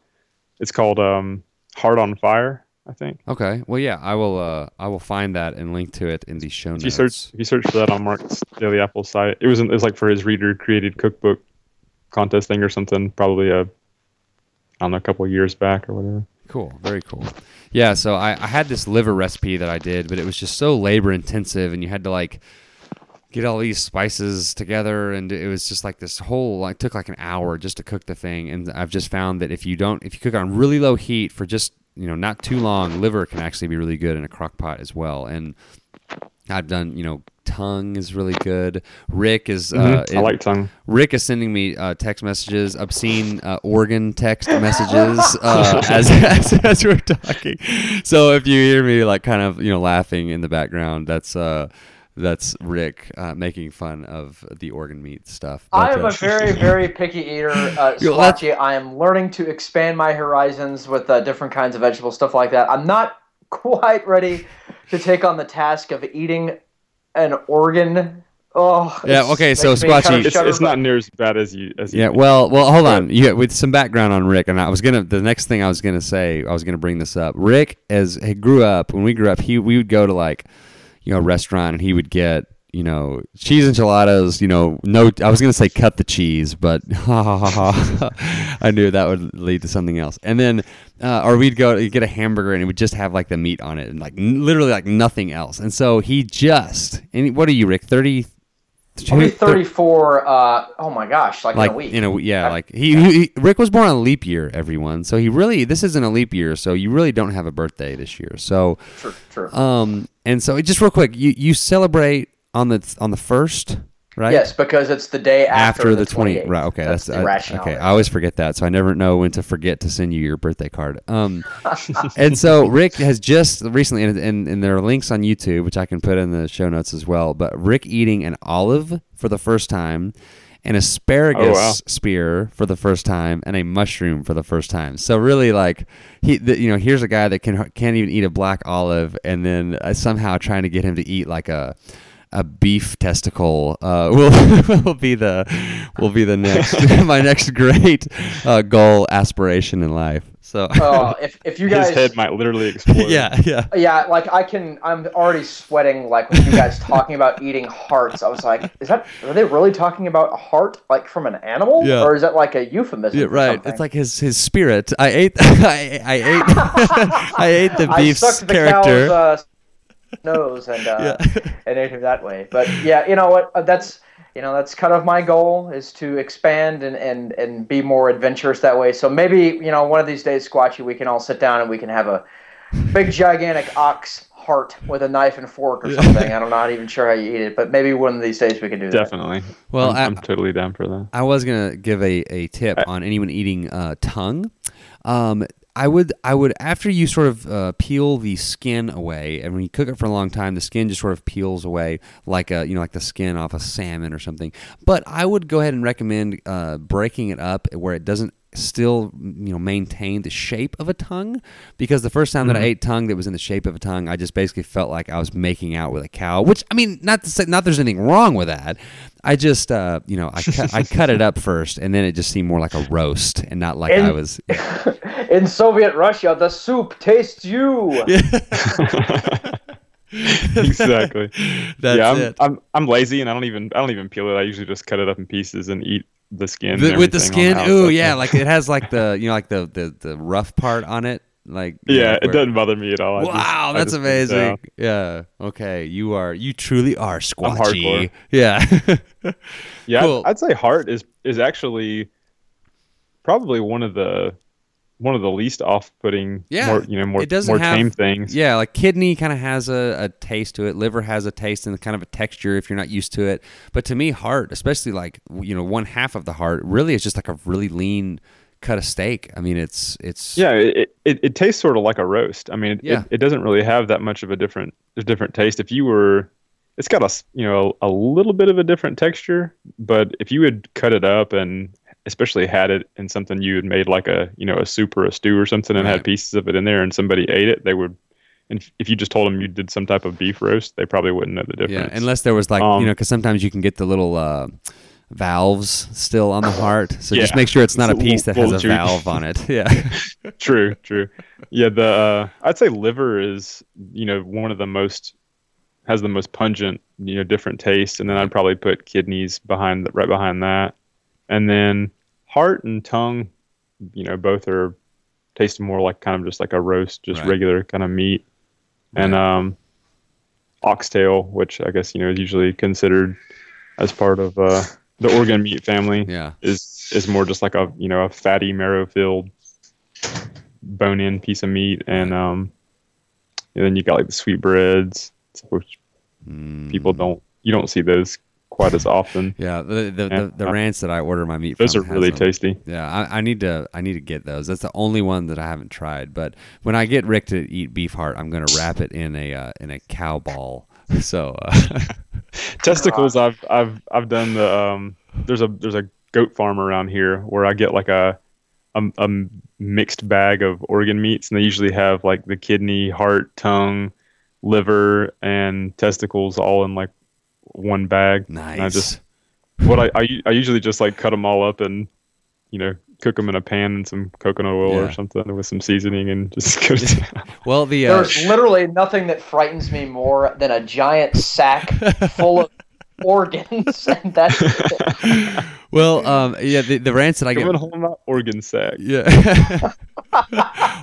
It's called um, Heart on Fire, I think. Okay. Well, yeah, I will. Uh, I will find that and link to it in the show If notes. you search, if you search for that on Mark's Daily Apple site, it was it was like for his reader created cookbook contest thing or something. Probably a I don't know, a couple years back or whatever. Cool. Very cool. Yeah. So I, I had this liver recipe that I did, but it was just so labor intensive, and you had to like get all these spices together, and it was just like this whole like took like an hour just to cook the thing. And I've just found that if you don't, if you cook on really low heat for just you know not too long, liver can actually be really good in a crock pot as well. And I've done you know tongue is really good. Rick is uh, Mhm. I it- like tongue. Rick is sending me uh, text messages, obscene uh, organ text messages uh, as, as as we're talking. So if you hear me like kind of you know laughing in the background, that's uh that's Rick uh, making fun of the organ meat stuff. I am uh, a very, very picky eater, uh, Yo, let's- Squatchy. I am learning to expand my horizons with uh, different kinds of vegetables, stuff like that. I'm not quite ready to take on the task of eating an organ. Oh, Yeah, okay, so makes me kind of Squatchy- It's, it's not near as bad as you as you. Yeah, well, well, hold on. You with some background on Rick, and I was gonna. The next thing I was gonna say, I was gonna bring this up. Rick, as he grew up, when we grew up, he we would go to like, you know, a restaurant, and he would get, you know, cheese enchiladas. You know, no, I was gonna say cut the cheese, but ha ha ha ha. I knew that would lead to something else. And then, uh, or we'd go to get a hamburger, and it would just have like the meat on it, and like n- literally like nothing else. And so he just, and what are you, Rick? Thirty. I'll be 34. Uh, oh my gosh, like, like in a week. you know yeah like he, he, he- rick was born on a leap year everyone so he really this isn't a leap year so you really don't have a birthday this year so True, true. um and so just real quick you you celebrate on the on the first right Yes, because it's the day after, after, the 20 28th. right okay that's, the I- rationale. okay i always forget that so i never know when to forget to send you your birthday card um and so rick has just recently and, and, and there are links on youtube which i can put in the show notes as well but rick eating an olive for the first time an asparagus Oh, wow. spear for the first time and a mushroom for the first time so really like he the, you know here's a guy that can can't even eat a black olive and then uh, somehow trying to get him to eat like a a beef testicle uh, will will be the will be the next my next great uh, goal aspiration in life. So Uh, if if you guys His head might literally explode. yeah, yeah. Yeah, like I can. I'm already sweating. Like with you guys talking about eating hearts, I was like, "Is that? Are they really talking about a heart, like from an animal, Yeah. or is that like a euphemism?" Yeah, right. something? It's like his his spirit. I ate I, I ate I ate the I beef's sucked the character. cow's uh, nose and uh, Yeah. and ate him that way. But yeah, you know what? Uh, that's you know that's kind of my goal is to expand and and and be more adventurous that way. So maybe you know one of these days, Squatchy, we can all sit down and we can have a big gigantic ox heart with a knife and fork or something. I'm not even sure how you eat it, but maybe one of these days we can do that. Definitely. Well, I'm, I- I'm totally down for that. I was gonna give a, a tip on anyone eating uh, tongue. Um, I would I would after you sort of uh, peel the skin away, and when you cook it for a long time, the skin just sort of peels away like a you know like the skin off a salmon or something. But I would go ahead and recommend uh, breaking it up where it doesn't still you know maintain the shape of a tongue because the first time that I ate tongue that was in the shape of a tongue I just basically felt like I was making out with a cow which I mean not to say not there's anything wrong with that I just uh, you know I cut, I cut it up first and then it just seemed more like a roast and not like I And- was In Soviet Russia, the soup tastes you. exactly. that's yeah, I'm, it I'm I'm lazy and I don't even I don't even peel it. I usually just cut it up in pieces and eat the skin. The- with the skin on ooh yeah like it has like the you know like the the, the rough part on it like yeah, know, it where- doesn't bother me at all. I Wow, that's just down. amazing. Yeah. Okay. You are. You truly are squatchy. Yeah. Yeah, Cool. I'd, I'd say heart is is actually probably one of the one of the least off-putting, Yeah, more you know more it doesn't more have- tame things. yeah. Like kidney kind of has a, a taste to it. Liver has a taste and kind of a texture if you're not used to it. But to me, heart, especially like you know one half of the heart, really is just like a really lean cut of steak. I mean, it's it's Yeah, it, it, it tastes sort of like a roast. I mean, it, Yeah. it, it doesn't really have that much of a different a different taste. If you were, it's got a you know a, little bit of a different texture, but if you had cut it up and especially had it in something you had made like a you know a soup or a stew or something and Right. had pieces of it in there and somebody ate it, they would. And if- you just told them you did some type of beef roast, they probably wouldn't know the difference yeah. Unless there was like Um, you know because sometimes you can get the little. Uh, valves still on the heart so just make sure it's not a It's a piece that little- has a valve on it yeah true, true. Yeah, the uh, I'd say liver is you know one of the most has the most pungent you know different taste, and then I'd probably put kidneys behind the, right behind that, and then heart and tongue, you know, both are taste more like kind of just like a roast, just Right. regular kind of meat, and um, oxtail, which I guess you know is usually considered as part of uh, the organ meat family yeah. is is more just like a you know a fatty marrow filled bone in piece of meat. And um and then you got like the sweet breads which people Mm. don't you don't see those quite as often. Yeah, the the, the, the ranch that I order my meat Those from are really them. tasty. Yeah, I, I need to I need to get those. That's the only one that I haven't tried. But when I get Rick to eat beef heart, I'm gonna wrap it in a uh, in a cow ball. So uh, testicles i've i've i've done the um there's a there's a goat farm around here where i get like a a, a mixed bag of organ meats and they usually have like the kidney heart tongue liver and testicles all in like one bag And i nice. just what i i usually just like cut them all up and you know cook them in a pan and some coconut oil Yeah. or something with some seasoning and just go down. well, the uh, There's literally nothing that frightens me more than a giant sack full of organs, and that's it. well, um, yeah, the, the ranch that I Come get and hold my organ sack Yeah.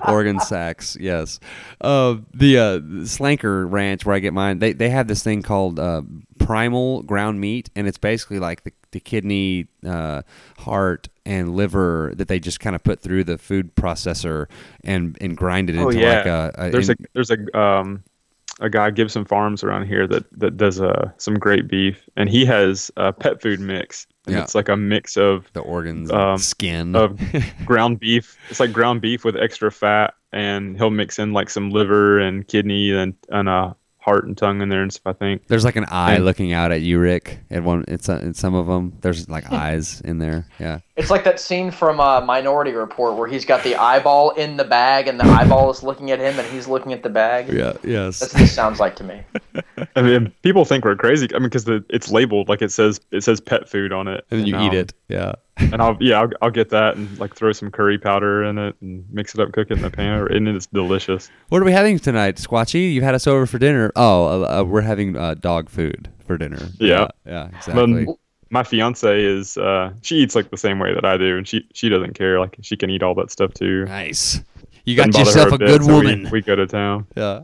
Organ sacks, yes. Uh, the uh, Slanker Ranch where I get mine, they, they have this thing called uh, primal ground meat, and it's basically like the, the kidney, uh, heart, and liver that they just kind of put through the food processor and, and grind it Oh, into yeah. like a. a there's a there's a um a guy Gibson Farms around here that that does uh some great beef and he has a pet food mix and Yeah. it's like a mix of the organs, um, skin. of ground beef it's like ground beef with extra fat and he'll mix in like some liver and kidney and and a heart and tongue in there and stuff I think There's like an eye and- looking out at you, Rick. At one, it's uh, in some of them. There's like eyes in there. Yeah. It's like that scene from uh, Minority Report where he's got the eyeball in the bag, and the eyeball is looking at him, and he's looking at the bag. Yeah. Yes. That's what this sounds like to me. I mean people think we're crazy I mean because it's labeled like it says it says pet food on it and then you eat um, it. Yeah. and I'll yeah I'll, I'll get that and like throw some curry powder in it and mix it up cook it in the pan and it's delicious What are we having tonight, Squatchy? You've had us over for dinner. Oh, uh, uh, we're having uh, dog food for dinner. Yeah. yeah, exactly. But my fiance is uh she eats like the same way that I do and she she doesn't care like she can eat all that stuff too. nice. You got Doesn't yourself her a bit, good so we- woman. We, go to town. yeah.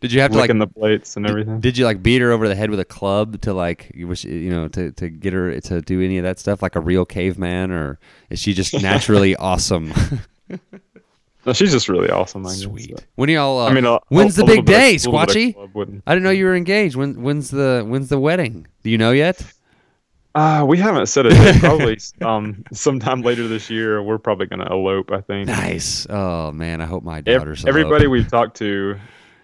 did you have to like? Licking the plates and everything. Did you like beat her over the head with a club to like you wish you know to, to get her to do any of that stuff like a real caveman or is she just naturally awesome? No, she's just really awesome. I guess, Sweet. so. When are y'all? Uh, I mean, a- when's a the big day, bit Squatchy? I didn't know you were engaged. When when's the when's the wedding? Do you know yet? Uh, we haven't set a date. Probably um sometime later this year. We're probably gonna elope. I think. Nice. Oh man, I hope my daughter's everybody we've talked to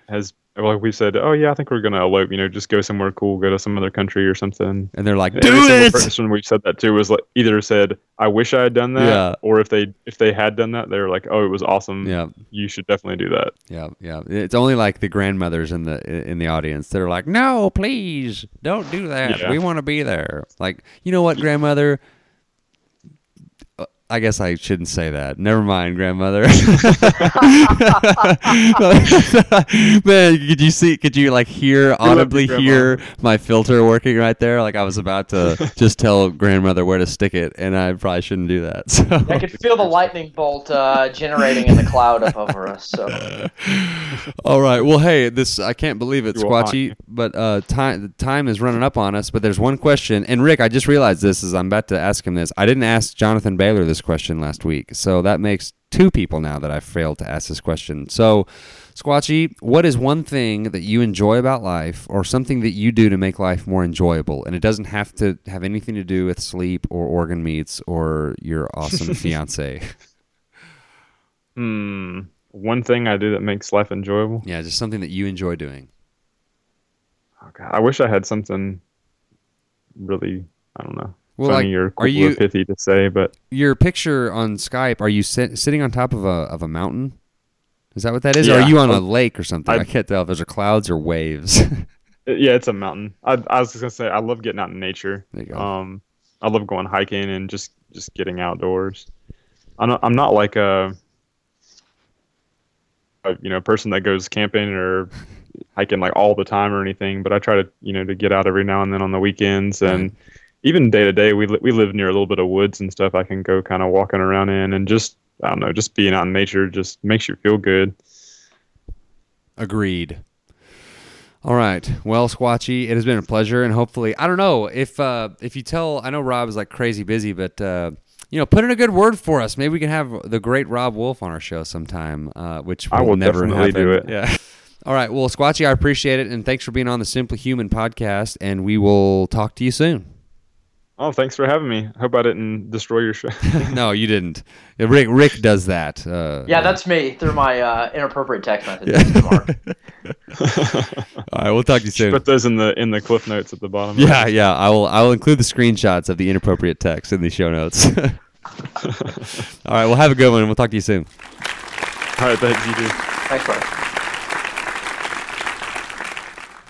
has well, we've said, oh yeah, I think we're gonna elope. You know, just go somewhere cool, go to some other country or something. and they're like, Every do single it. person we've said that to was like either said, "I wish I had done that," Yeah. or if they if they had done that, they were like, "Oh, it was awesome. Yeah, You should definitely do that." yeah, yeah. It's only like the grandmothers in the in the audience that are like, "No, please, don't do that. Yeah. We want to be there." Like, you know what, grandmother? I guess I shouldn't say that. Never mind, grandmother. Man, could you see? Could you like hear audibly Grandma. hear my filter working right there? Like I was about to just tell grandmother where to stick it, and I probably shouldn't do that. So I could feel the lightning bolt uh, generating in the cloud up over us. So All right. Well, hey, this I can't believe it, You Squatchy. But uh, time time is running up on us. But there's one question, and Rick, I just realized this as I'm about to ask him this. I didn't ask Jonathan Bailor this question last week, so that makes two people now that I failed to ask this question. So, Squatchy, what is one thing that you enjoy about life, or something that you do to make life more enjoyable? And it doesn't have to have anything to do with sleep or organ meats or your awesome fiance. Hmm. One thing I do that makes life enjoyable. Yeah, just something that you enjoy doing. Oh, God, I wish I had something really, I don't know, Well, funny like, or are you- pithy to say, but your picture on Skype, are you sit, sitting on top of a of a mountain? Is that what that is? Or Yeah. are you on a lake or something? I, I- can't tell if those are clouds or waves. yeah, it's a mountain. I, I was just gonna say I love getting out in nature. There you go. Um, I love going hiking and just just getting outdoors. I'm not, I'm not like a, a you know person that goes camping or hiking like all the time or anything, but I try to you know to get out every now and then on the weekends and even day to day. We li- we live near a little bit of woods and stuff. I can go kind of walking around in and just I don't know, just being out in nature just makes you feel good. Agreed. All right. Well, Squatchy, it has been a pleasure, and hopefully, I don't know if uh, if you tell. I know Robb is like crazy busy, but uh, you know, put in a good word for us. Maybe we can have the great Robb Wolf on our show sometime, uh, which I will will never definitely happen. do it. Yeah. All right. Well, Squatchy, I appreciate it, and thanks for being on the Simply Human podcast. And we will talk to you soon. Oh, thanks for having me. Hope I didn't destroy your show. no, you didn't. Rick Rick does that. Uh, Yeah, that's me through my uh, inappropriate text messages to Mark. All right. We'll talk to you soon. Put those in the in the cliff notes at the bottom. Yeah, yeah. I will. I will include the screenshots of the inappropriate text in the show notes. All right. Well, have a good one, and we'll talk to you soon. All right, thanks. You too. Thanks, Mark.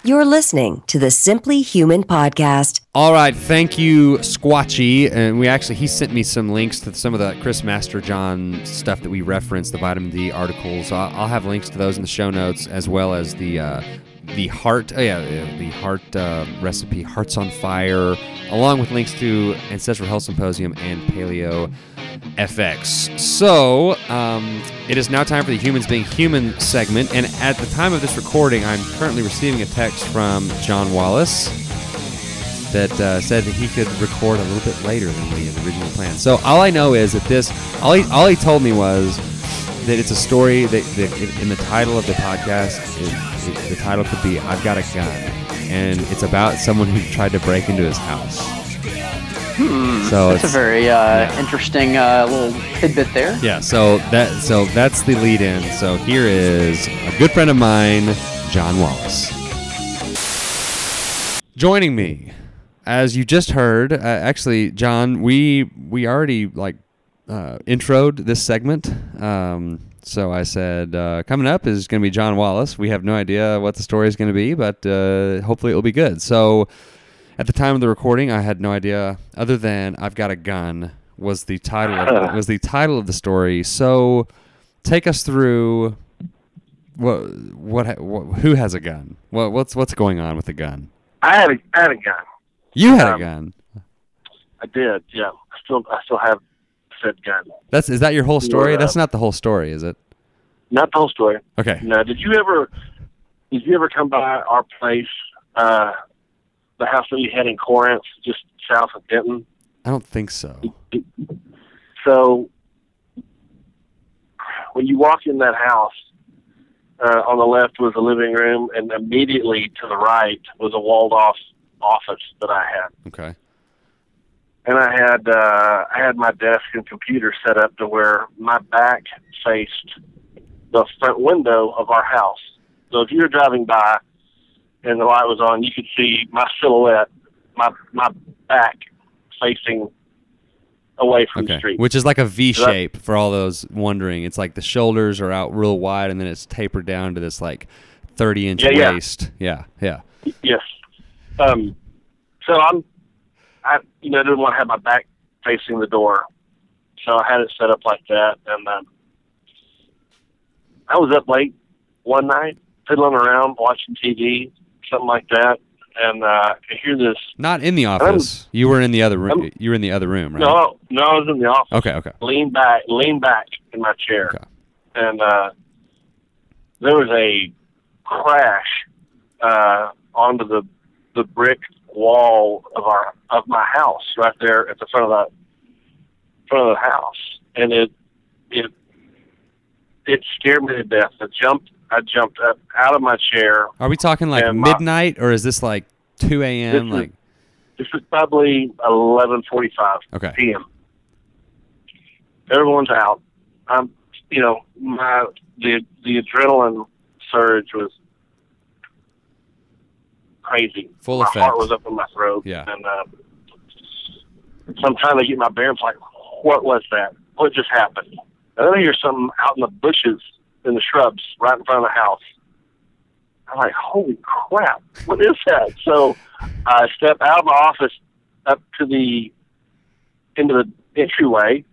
You're listening to the Simply Human podcast. All right, thank you, Squatchy. And we actually he sent me some links to some of the Chris Masterjohn stuff that we referenced, the vitamin D articles. I'll, I'll have links to those in the show notes, as well as the uh, the heart, oh yeah, the heart uh, recipe, Hearts on Fire, along with links to Ancestral Health Symposium and Paleo FX. So, um, it is now time for the Humans Being Human segment, and at the time of this recording, I'm currently receiving a text from John Wallace that uh, said that he could record a little bit later than we had originally planned. So, all I know is that this, all he, all he told me was that it's a story that, that in the title of the podcast, it, it, the title could be "I've Got a Gun," and it's about someone who tried to break into his house. So That's a very uh, interesting uh, little tidbit there. yeah. So that so that's the lead in. So here is a good friend of mine, John Wallace, joining me. As you just heard, uh, actually, John, we we already like uh, introed this segment. Um, so I said, uh, coming up is going to be John Wallace. We have no idea what the story is going to be, but uh, hopefully it will be good. So at the time of the recording, I had no idea, other than "I've got a gun" was the title of, was the title of the story. So take us through what what, what who has a gun? What what's what's going on with the gun? I had a I had a gun. You had a Um, gun. I did. Yeah. I still I still have said gun. That's is that your whole story? That's not the whole story, is it? Not the whole story. Okay. No. Did you ever did you ever come by our place, uh, the house that we had in Corinth, just south of Denton? I don't think so. So when you walk in that house, uh, on the left was the living room, and immediately to the right was a walled off office that I had. Okay. And I had uh, I had my desk and computer set up to where my back faced the front window of our house. So if you were driving by and the light was on, you could see my silhouette, my my back facing away from the street. Which is like a V So that- shape for all those wondering. It's like the shoulders are out real wide and then it's tapered down to this like 30 inch Yeah, yeah. waist. Yeah. Yeah. Yes. Um, so I'm, I you know didn't want to have my back facing the door, so I had it set up like that, and um, I was up late one night fiddling around watching TV, something like that, and uh, I hear this. Not in the office. you were in the other room. I'm- You were in the other room, right? No, no, I was in the office. Okay. Okay. Lean back, lean back in my chair, Okay. and uh, there was a crash uh, onto the the brick wall of our of my house right there at the front of the front of the house, and it it it scared me to death. I jumped I jumped up out of my chair. Are we talking like And my- midnight or is this like 2 a.m.? Like, This is probably eleven forty five okay. p.m. Everyone's out. I'm, you know, my the the adrenaline surge was crazy. Full my effect. heart was up in my throat. Yeah. And uh, so I'm trying to get my bearings. Like, what was that? What just happened? And then I hear something out in the bushes, in the shrubs, right in front of the house. I'm like, holy crap! What is that? So I step out of my office up to the into the entryway,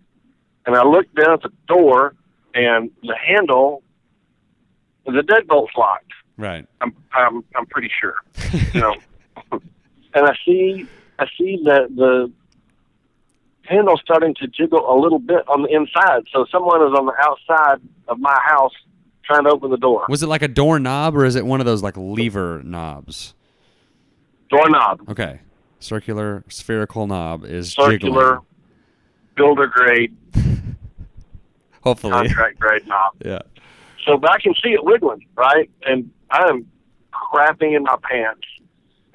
and I look down at the door, and the handle, the deadbolt's locked. Right. I'm I'm I'm pretty sure, you know. and I see I see that the handle starting to jiggle a little bit on the inside. So someone is on the outside of my house trying to open the door. Was it like a doorknob or is it one of those like lever knobs? Doorknob, Okay. Circular spherical knob is circular, jiggling. builder grade, Hopefully. contract grade knob. Yeah. So but I can see it wiggling, right? And I'm crapping in my pants.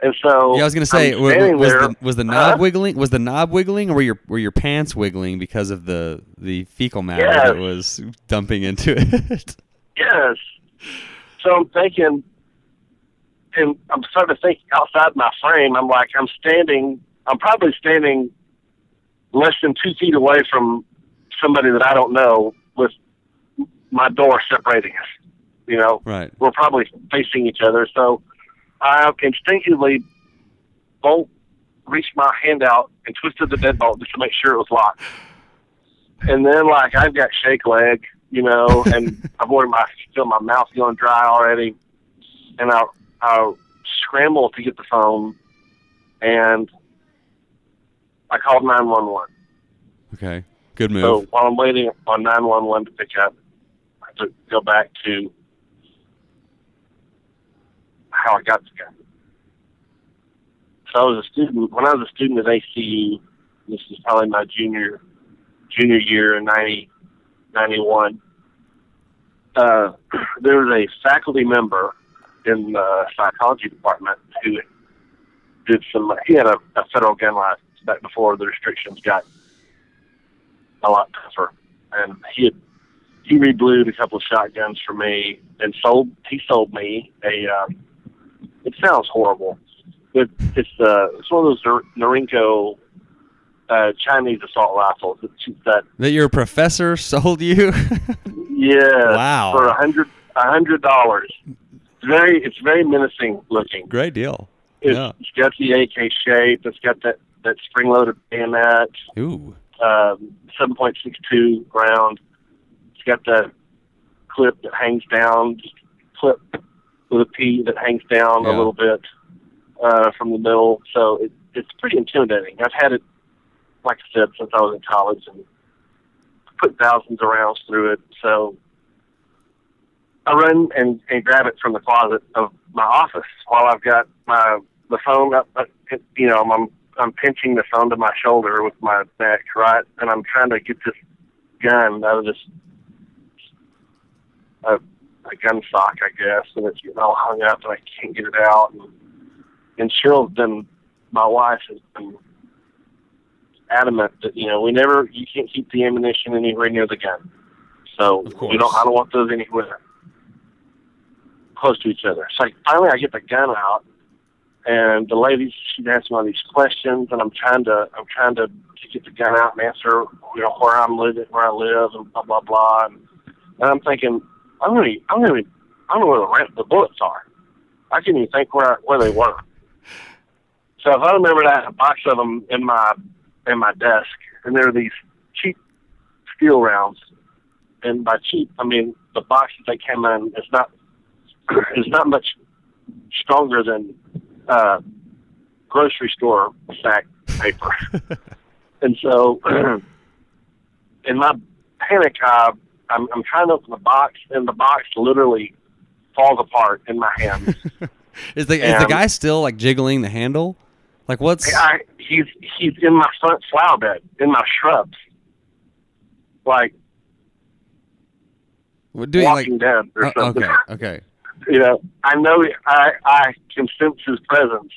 And so Yeah, I was gonna say, I'm w- standing w- was there, the was the knob Huh? wiggling? Was the knob wiggling, or were your were your pants wiggling because of the the fecal matter Yes. that was dumping into it? Yes. So I'm thinking, and I'm starting to think outside my frame. I'm like, I'm standing, I'm probably standing less than two feet away from somebody that I don't know with my door separating us. You know, right. we're probably facing each other. So I instinctively bolt reached my hand out and twisted the deadbolt just to make sure it was locked. And then like I've got shake leg, you know, and I've already my feel my mouth going dry already. And I I scramble to get the phone and I called nine one one. Okay. Good move. So while I'm waiting on 911 to pick up, I have to go back to how I got the gun. So I was a student, when I was a student at ACU, this is probably my junior junior year in 90, 91, uh, there was a faculty member in the psychology department who did some, he had a, a federal gun license back before the restrictions got a lot tougher. And he had he reblued a couple of shotguns for me and sold he sold me a um, it sounds horrible. But it's uh it's one of those Nor- Norinco uh Chinese assault rifles that that that your professor sold you? yeah Wow. for a hundred a hundred dollars. It's very it's very menacing looking. Great deal. It's, Yeah. it's got the AK shape, it's got that, that spring loaded bayonet. Ooh. um, 7.62 round. It's got the clip that hangs down, clip with a P that hangs down Yeah. a little bit uh, from the middle. So it, it's pretty intimidating. I've had it, like I said, since I was in college and put thousands of rounds through it. So I run and, and grab it from the closet of my office while I've got my the phone up. up you know, I'm I'm pinching the phone to my shoulder with my neck, right, and I'm trying to get this gun out of this a, a gun sock, I guess, and it's getting all hung up, and I can't get it out. And, and Cheryl's been, my wife has been adamant that you know we never, you can't keep the ammunition anywhere near the gun. So we don't, I don't want those anywhere close to each other. So finally, I get the gun out, and the lady she's asking all these questions, and I'm trying to I'm trying to, to get the gun out and answer you know where I'm living, where I live, and blah blah blah. And, and I'm thinking I'm gonna I'm gonna I don't know where the, rent, the bullets are. I can't even think where where they were. So if I remember that a box of them in my in my desk, and there are these cheap steel rounds, and by cheap I mean the box that they came in is not is not much stronger than uh, grocery store sack paper. and so, in my panic, I, I'm, I'm trying to open the box, and the box literally falls apart in my hands. Is the is the guy still like jiggling the handle? Like what's I, he's he's in my front flower bed, in my shrubs, like what doing like walking dead or Oh, something. okay, okay. you know, I know I I can sense his presence,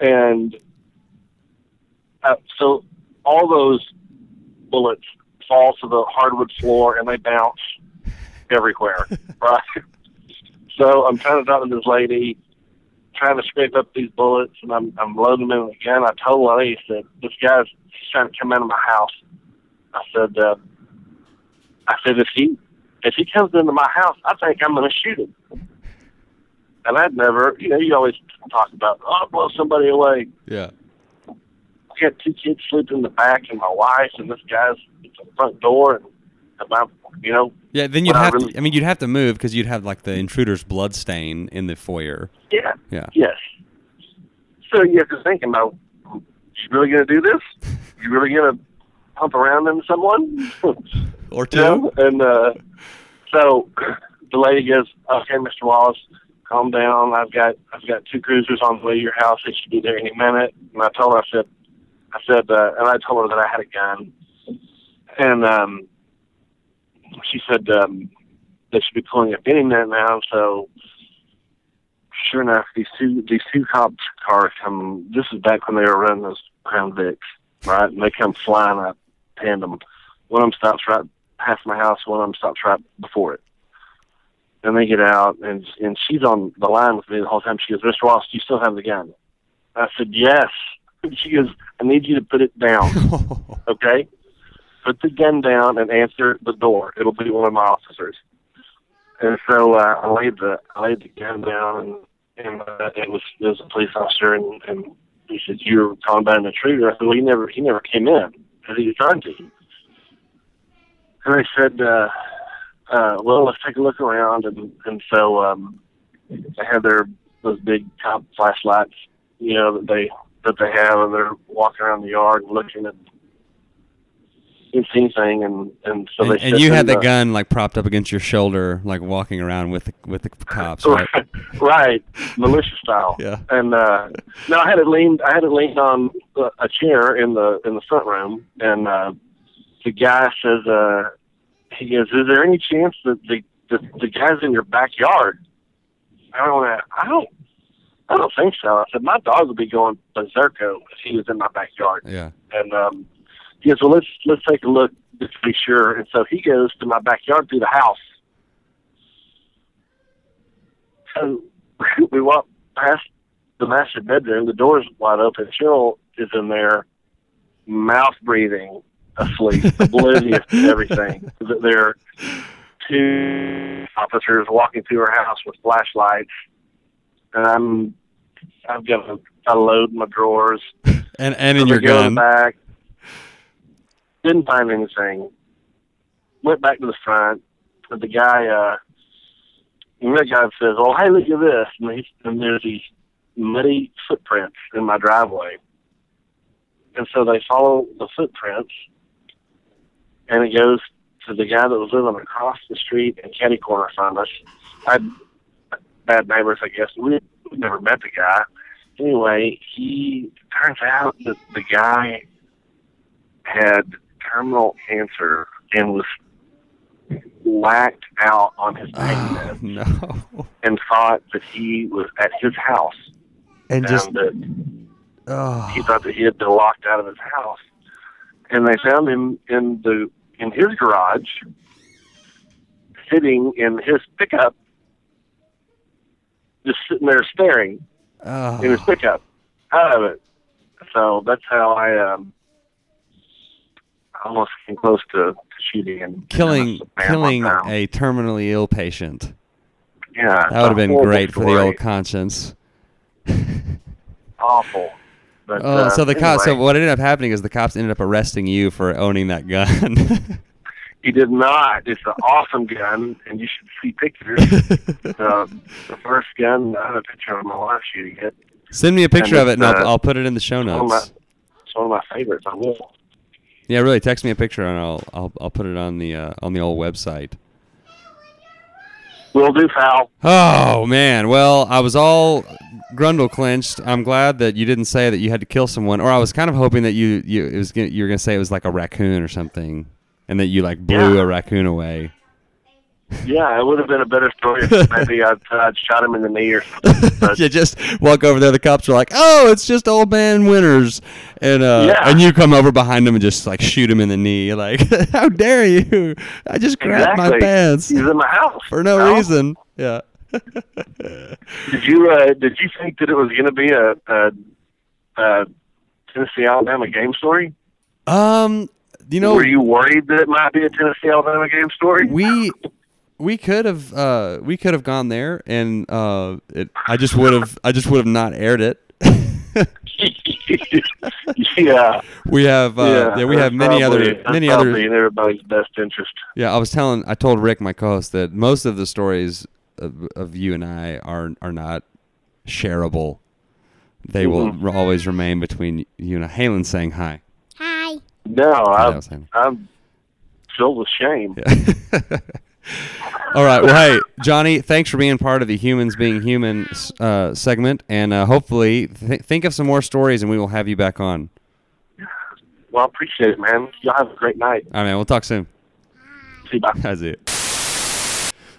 and uh, so all those bullets fall to the hardwood floor and they bounce everywhere, right? So I'm trying to talk to this lady, trying to scrape up these bullets, and I'm I'm loading them in the gun. I told the lady, I said, "This guy's trying to come into my house." I said, uh, "I said if he if he comes into my house, I think I'm going to shoot him." And I'd never, you know, you always talk about, oh, I'll blow somebody away. Yeah. I got two kids sleeping in the back, and my wife, and this guy's at the front door, and my, you know, Yeah, then you'd Well, I have really- to I mean you'd have to move because you'd have like the intruder's blood stain in the foyer. yeah, Yeah. yes. So you have to think about, you really going to do this? You really going to pump around into someone? Or You know? And uh, so the lady goes, "Okay, Mr. Wallace, calm down. I've got I've got two cruisers on the way to your house. They should be there any minute." And I told her, I said, I said, uh, and I told her that I had a gun, and um, she said um, they should be pulling up any minute now. So sure enough, these two these two cops cars come. This is back when they were running those Crown Vics, right? And they come flying up tandem. One of them stops right past my house. One of them stops right before it. And they get out, and and she's on the line with me the whole time. She goes, "Mr. Ross, do you still have the gun?" I said, "Yes." She goes, "I need you to put it down, okay? Put the gun down and answer the door. It'll be one of my officers." And so uh, I laid the I laid the gun down, and and uh, it was it was a police officer, and and he said, "You're about an intruder." I said, "Well, he never he never came in because he was trying to." And I said, uh, uh, "Well, let's take a look around." And and so um, they had their those big top flashlights, you know, that they that they have, and they're walking around the yard looking at anything, and and so and, they and you had the the- gun like propped up against your shoulder, like walking around with the, with the cops, right? right, militia style. Yeah. And uh, no, I had it leaned. I had it leaned on a- a chair in the in the front room, and uh, the guy says, uh, "He goes, is there any chance that the the, the guy's in your backyard?" I don't. I don't. I don't think so. I said my dog would be going berserko if he was in my backyard. Yeah. And um, he goes, "Well, let's let's take a look just to be sure." And so he goes to my backyard through the house. So we walk past the master bedroom. The door's wide open. Cheryl is in there, mouth breathing, asleep, oblivious to everything. There are two officers walking through her house with flashlights, and I'm I've got a, I load my drawers. And and in your gun. back. Didn't find anything. Went back to the front. But the guy, uh, the guy says, "Oh, hey, look at this!" And, he, and there's these muddy footprints in my driveway. And so they follow the footprints, and it goes to the guy that was living across the street in Caddy Corner from us. I bad neighbors, I guess. We we never met the guy. Anyway, he turns out that the guy had terminal cancer and was whacked out on his pain Oh, no. and thought that he was at his house And just and that oh, he thought that he had been locked out of his house. And they found him in the in his garage, sitting in his pickup, just sitting there staring in his Oh. pickup out of it. So that's how I um almost came close to, to shooting and Killing killing a terminally ill patient. yeah That would have been great for the old conscience. awful. But, Oh, uh, so the cops. So what ended up happening is the cops ended up arresting you for owning that gun. he did not. It's an awesome gun, and you should see pictures. uh, the first gun, I have a picture of my wife shooting it. Send me a picture And of it, and I'll, uh, I'll put it in the show It's one, my, notes. it's one of my favorites. I will. Yeah, really. Text me a picture, and I'll I'll I'll put it on the uh, on the old website. Will do, pal. Oh man, well I was all grundle clenched. I'm glad that you didn't say that you had to kill someone, or I was kind of hoping that you you it was you were gonna say it was like a raccoon or something, and that you like blew Yeah. a raccoon away. Yeah, it would have been a better story if maybe I'd, I'd shot him in the knee or something. You just walk over there. The cops are like, "Oh, it's just old man Winters," and uh, Yeah. and you come over behind him and just like shoot him in the knee. You're like, "How dare you? I just grabbed my pants He's in my house for no reason." Yeah. Did you uh, did you think that it was going to be a, a, a Tennessee Alabama game story? Um, you know, Were you worried that it might be a Tennessee Alabama game story? we we could have uh we could have gone there and uh it, I just would have I just would have not aired it. yeah, we have uh yeah, we have many other probably- that's many other in everybody's best interest. Yeah, I was telling I told Rick my co-host that most of the stories of, of you and I are are not shareable. They Mm-hmm. will always remain between you and I. Halen saying hi. Hi. No, I'm, was him. I'm filled with shame. Yeah. All right. Well, hey, Johnny, thanks for being part of the Humans Being Human uh, segment, and uh, hopefully th- think of some more stories, and we will have you back on. Well, I appreciate it, man. Y'all have a great night. All right, man. We'll talk soon. See you. Bye. That's it.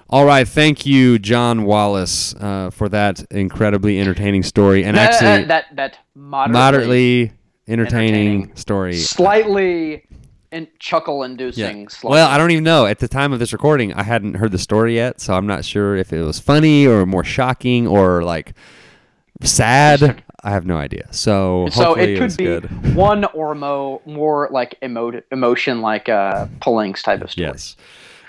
All right, thank you, John Wallace, uh, for that incredibly entertaining story, and That- actually that that moderately, moderately entertaining, entertaining. story. slightly in chuckle inducing. Well, I don't even know. At the time of this recording, I hadn't heard the story yet, so I'm not sure if it was funny or more shocking or like sad. I have no idea. So so it could was be good. one or mo more like emo- emotion like uh pullings type of story. Yes.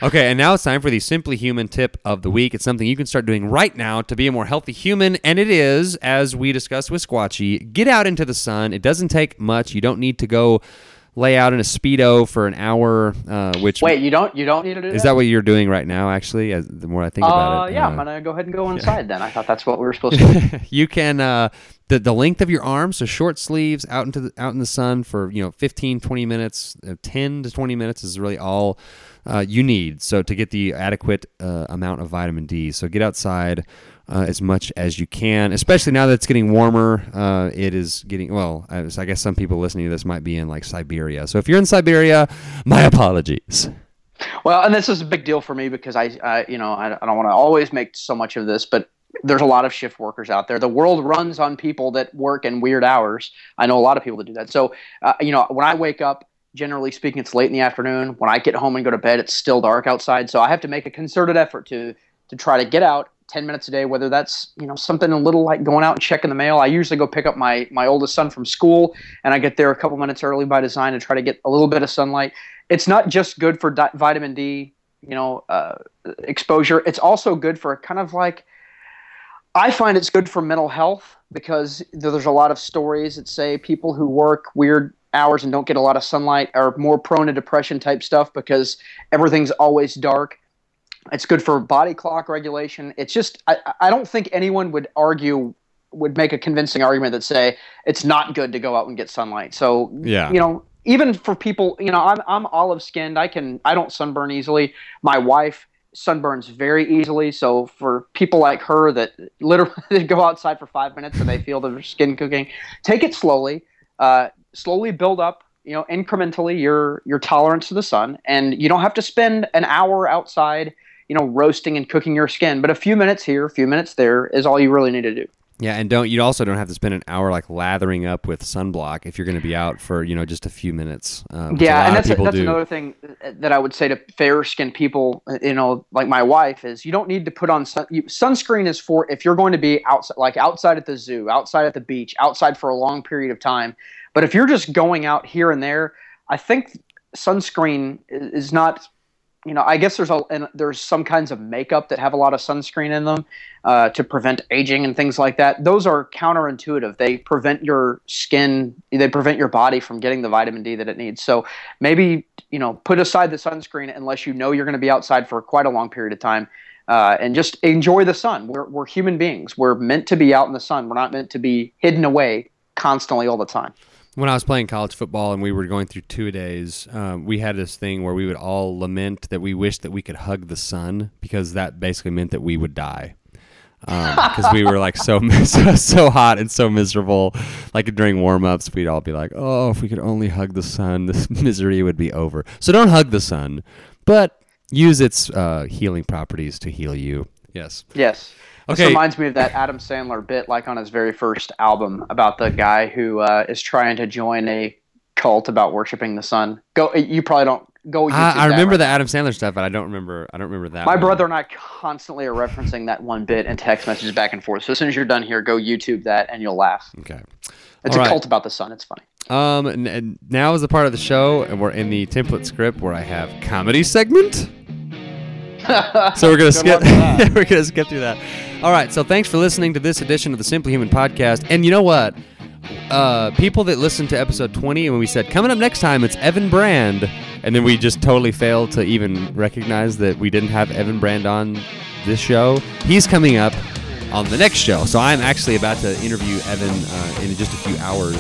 Okay, and now it's time for the Simply Human tip of the week. It's something you can start doing right now to be a more healthy human, and it is, as we discussed with Squatchy, get out into the sun. It doesn't take much. You don't need to go lay out in a speedo for an hour. Uh, which Wait, you don't you don't need to do is that what you're doing right now? Actually, as the more I think Uh, about it, yeah, uh, I'm gonna go ahead and go inside then. I thought that's what we were supposed to do. you can uh, the the length of your arms, so short sleeves out into the, out in the sun for you know 15, 20 minutes, uh, 10 to 20 minutes is really all uh, you need. So to get the adequate uh, amount of vitamin D, so get outside. Uh, as much as you can, especially now that it's getting warmer. Uh, it is getting well. I, I guess some people listening to this might be in like Siberia. So if you're in Siberia, my apologies. Well, and this is a big deal for me because I, I you know, I, I don't want to always make so much of this, but there's a lot of shift workers out there. The world runs on people that work in weird hours. I know a lot of people that do that. So, uh, you know, when I wake up, generally speaking, it's late in the afternoon. When I get home and go to bed, it's still dark outside. So I have to make a concerted effort to to try to get out 10 minutes a day whether that's you know something a little like going out and checking the mail i usually go pick up my my oldest son from school and i get there a couple minutes early by design to try to get a little bit of sunlight it's not just good for di- vitamin d you know uh, exposure it's also good for kind of like i find it's good for mental health because there's a lot of stories that say people who work weird hours and don't get a lot of sunlight are more prone to depression type stuff because everything's always dark it's good for body clock regulation. It's just I, I don't think anyone would argue would make a convincing argument that say it's not good to go out and get sunlight. So Yeah. you know, even for people, you know, I'm I'm olive skinned. I can I don't sunburn easily. My wife sunburns very easily. So for people like her that literally go outside for five minutes and they feel their skin cooking, take it slowly. Uh, slowly build up you know incrementally your your tolerance to the sun and you don't have to spend an hour outside you know roasting and cooking your skin but a few minutes here a few minutes there is all you really need to do Yeah, and don't you also don't have to spend an hour like lathering up with sunblock if you're going to be out for you know just a few minutes. Uh, yeah and that's, people that's do. another thing that i would say to fair skinned people you know like my wife is you don't need to put on sun, you, sunscreen is for if you're going to be outside like outside at the zoo outside at the beach outside for a long period of time but if you're just going out here and there i think sunscreen is not you know, I guess there's a and there's some kinds of makeup that have a lot of sunscreen in them uh, to prevent aging and things like that. Those are counterintuitive. They prevent your skin, they prevent your body from getting the vitamin D that it needs. So maybe you know, put aside the sunscreen unless you know you're going to be outside for quite a long period of time. Uh, and just enjoy the sun. We're, we're human beings. We're meant to be out in the sun. We're not meant to be hidden away constantly all the time. When I was playing college football and we were going through two days, um, we had this thing where we would all lament that we wished that we could hug the sun because that basically meant that we would die. Because we were like so, so so hot and so miserable. Like during warm ups, we'd all be like, "Oh, if we could only hug the sun, this misery would be over." So don't hug the sun, but use its uh, healing properties to heal you. Yes. Yes. This reminds me of that Adam Sandler bit, like on his very first album, about the guy who uh, is trying to join a cult about worshiping the sun. Go, you probably don't go. I, I remember right the Adam Sandler stuff, but I don't remember. I don't remember that. My one. brother and I constantly are referencing that one bit and text messages back and forth. So as soon as you're done here, go YouTube that and you'll laugh. Okay. It's All a right. cult about the sun. It's funny. Um, and, and now is the part of the show, and we're in the template script where I have comedy segment. So we're gonna skip. luck with that. we're gonna skip through that. All right. So thanks for listening to this edition of the Simply Human podcast. And you know what? Uh, people that listened to episode 20 and when we said coming up next time it's Evan Brand, and then we just totally failed to even recognize that we didn't have Evan Brand on this show. He's coming up on the next show. So I'm actually about to interview Evan uh, in just a few hours,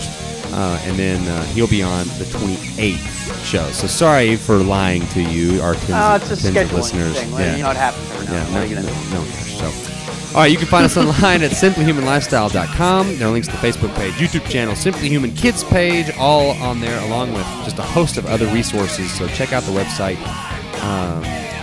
uh, and then uh, he'll be on the 28th show. So sorry for lying to you, our tens, Uh, it's a tens of listeners. thing. Yeah. You know, it happens every now Yeah, no. What you no, no. So, all right, you can find us online at simplyhumanlifestyle.com. There are links to the Facebook page, YouTube channel, Simply Human Kids page, all on there, along with just a host of other resources. So check out the website. Um,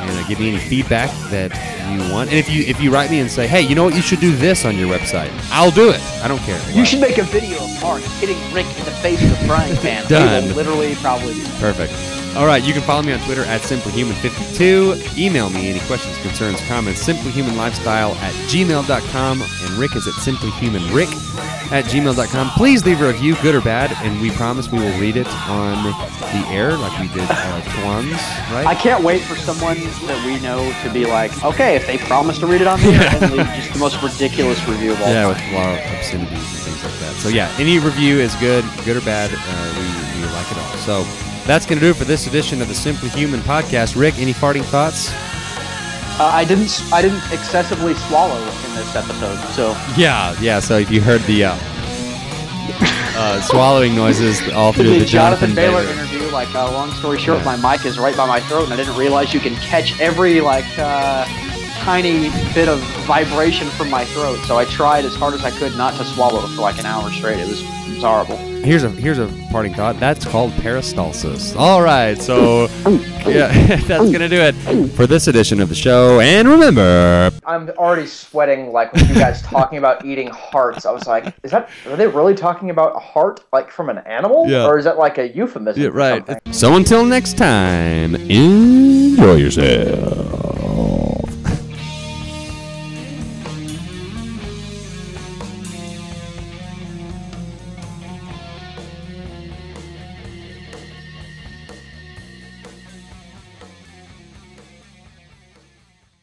and uh, give me any feedback that you want. And if you if you write me and say, hey, you know what, you should do this on your website, I'll do it. I don't care. You should make a video of Mark hitting Rick in the face with a frying pan. Done. He will literally probably. Perfect. All right, you can follow me on Twitter at simplyhuman52. Email me any questions, concerns, comments, simplyhumanlifestyle at gmail.com. And Rick is at simplyhumanrick at gmail.com. Please leave a review, good or bad, and we promise we will read it on the air like we did uh, Twan's, right? I can't wait for someone that we know to be like, okay, if they promise to read it on the air, then leave just the most ridiculous review of all yeah, time. with a lot of obscenities and things like that. So yeah, any review is good, good or bad. Uh, we, we like it all. So that's gonna do it for this edition of the Simply Human podcast. Rick, any farting thoughts? Uh, I didn't. I didn't excessively swallow in this episode, so Yeah, yeah. So if you heard the uh, uh, swallowing noises all through the, the, Jonathan, Bailor. Bailor interview. Like, uh, long story short, my mic is right by my throat, and I didn't realize you can catch every like uh, tiny bit of vibration from my throat. So I tried as hard as I could not to swallow for like an hour straight. It was, it was horrible. Here's a here's a parting thought. That's called peristalsis. All right, so yeah, that's gonna do it for this edition of the show. And remember, I'm already sweating like with you guys talking about eating hearts. I was like, is that are they really talking about a heart like from an animal? Yeah. Or is that like a euphemism? yeah, right. So until next time, enjoy yourself.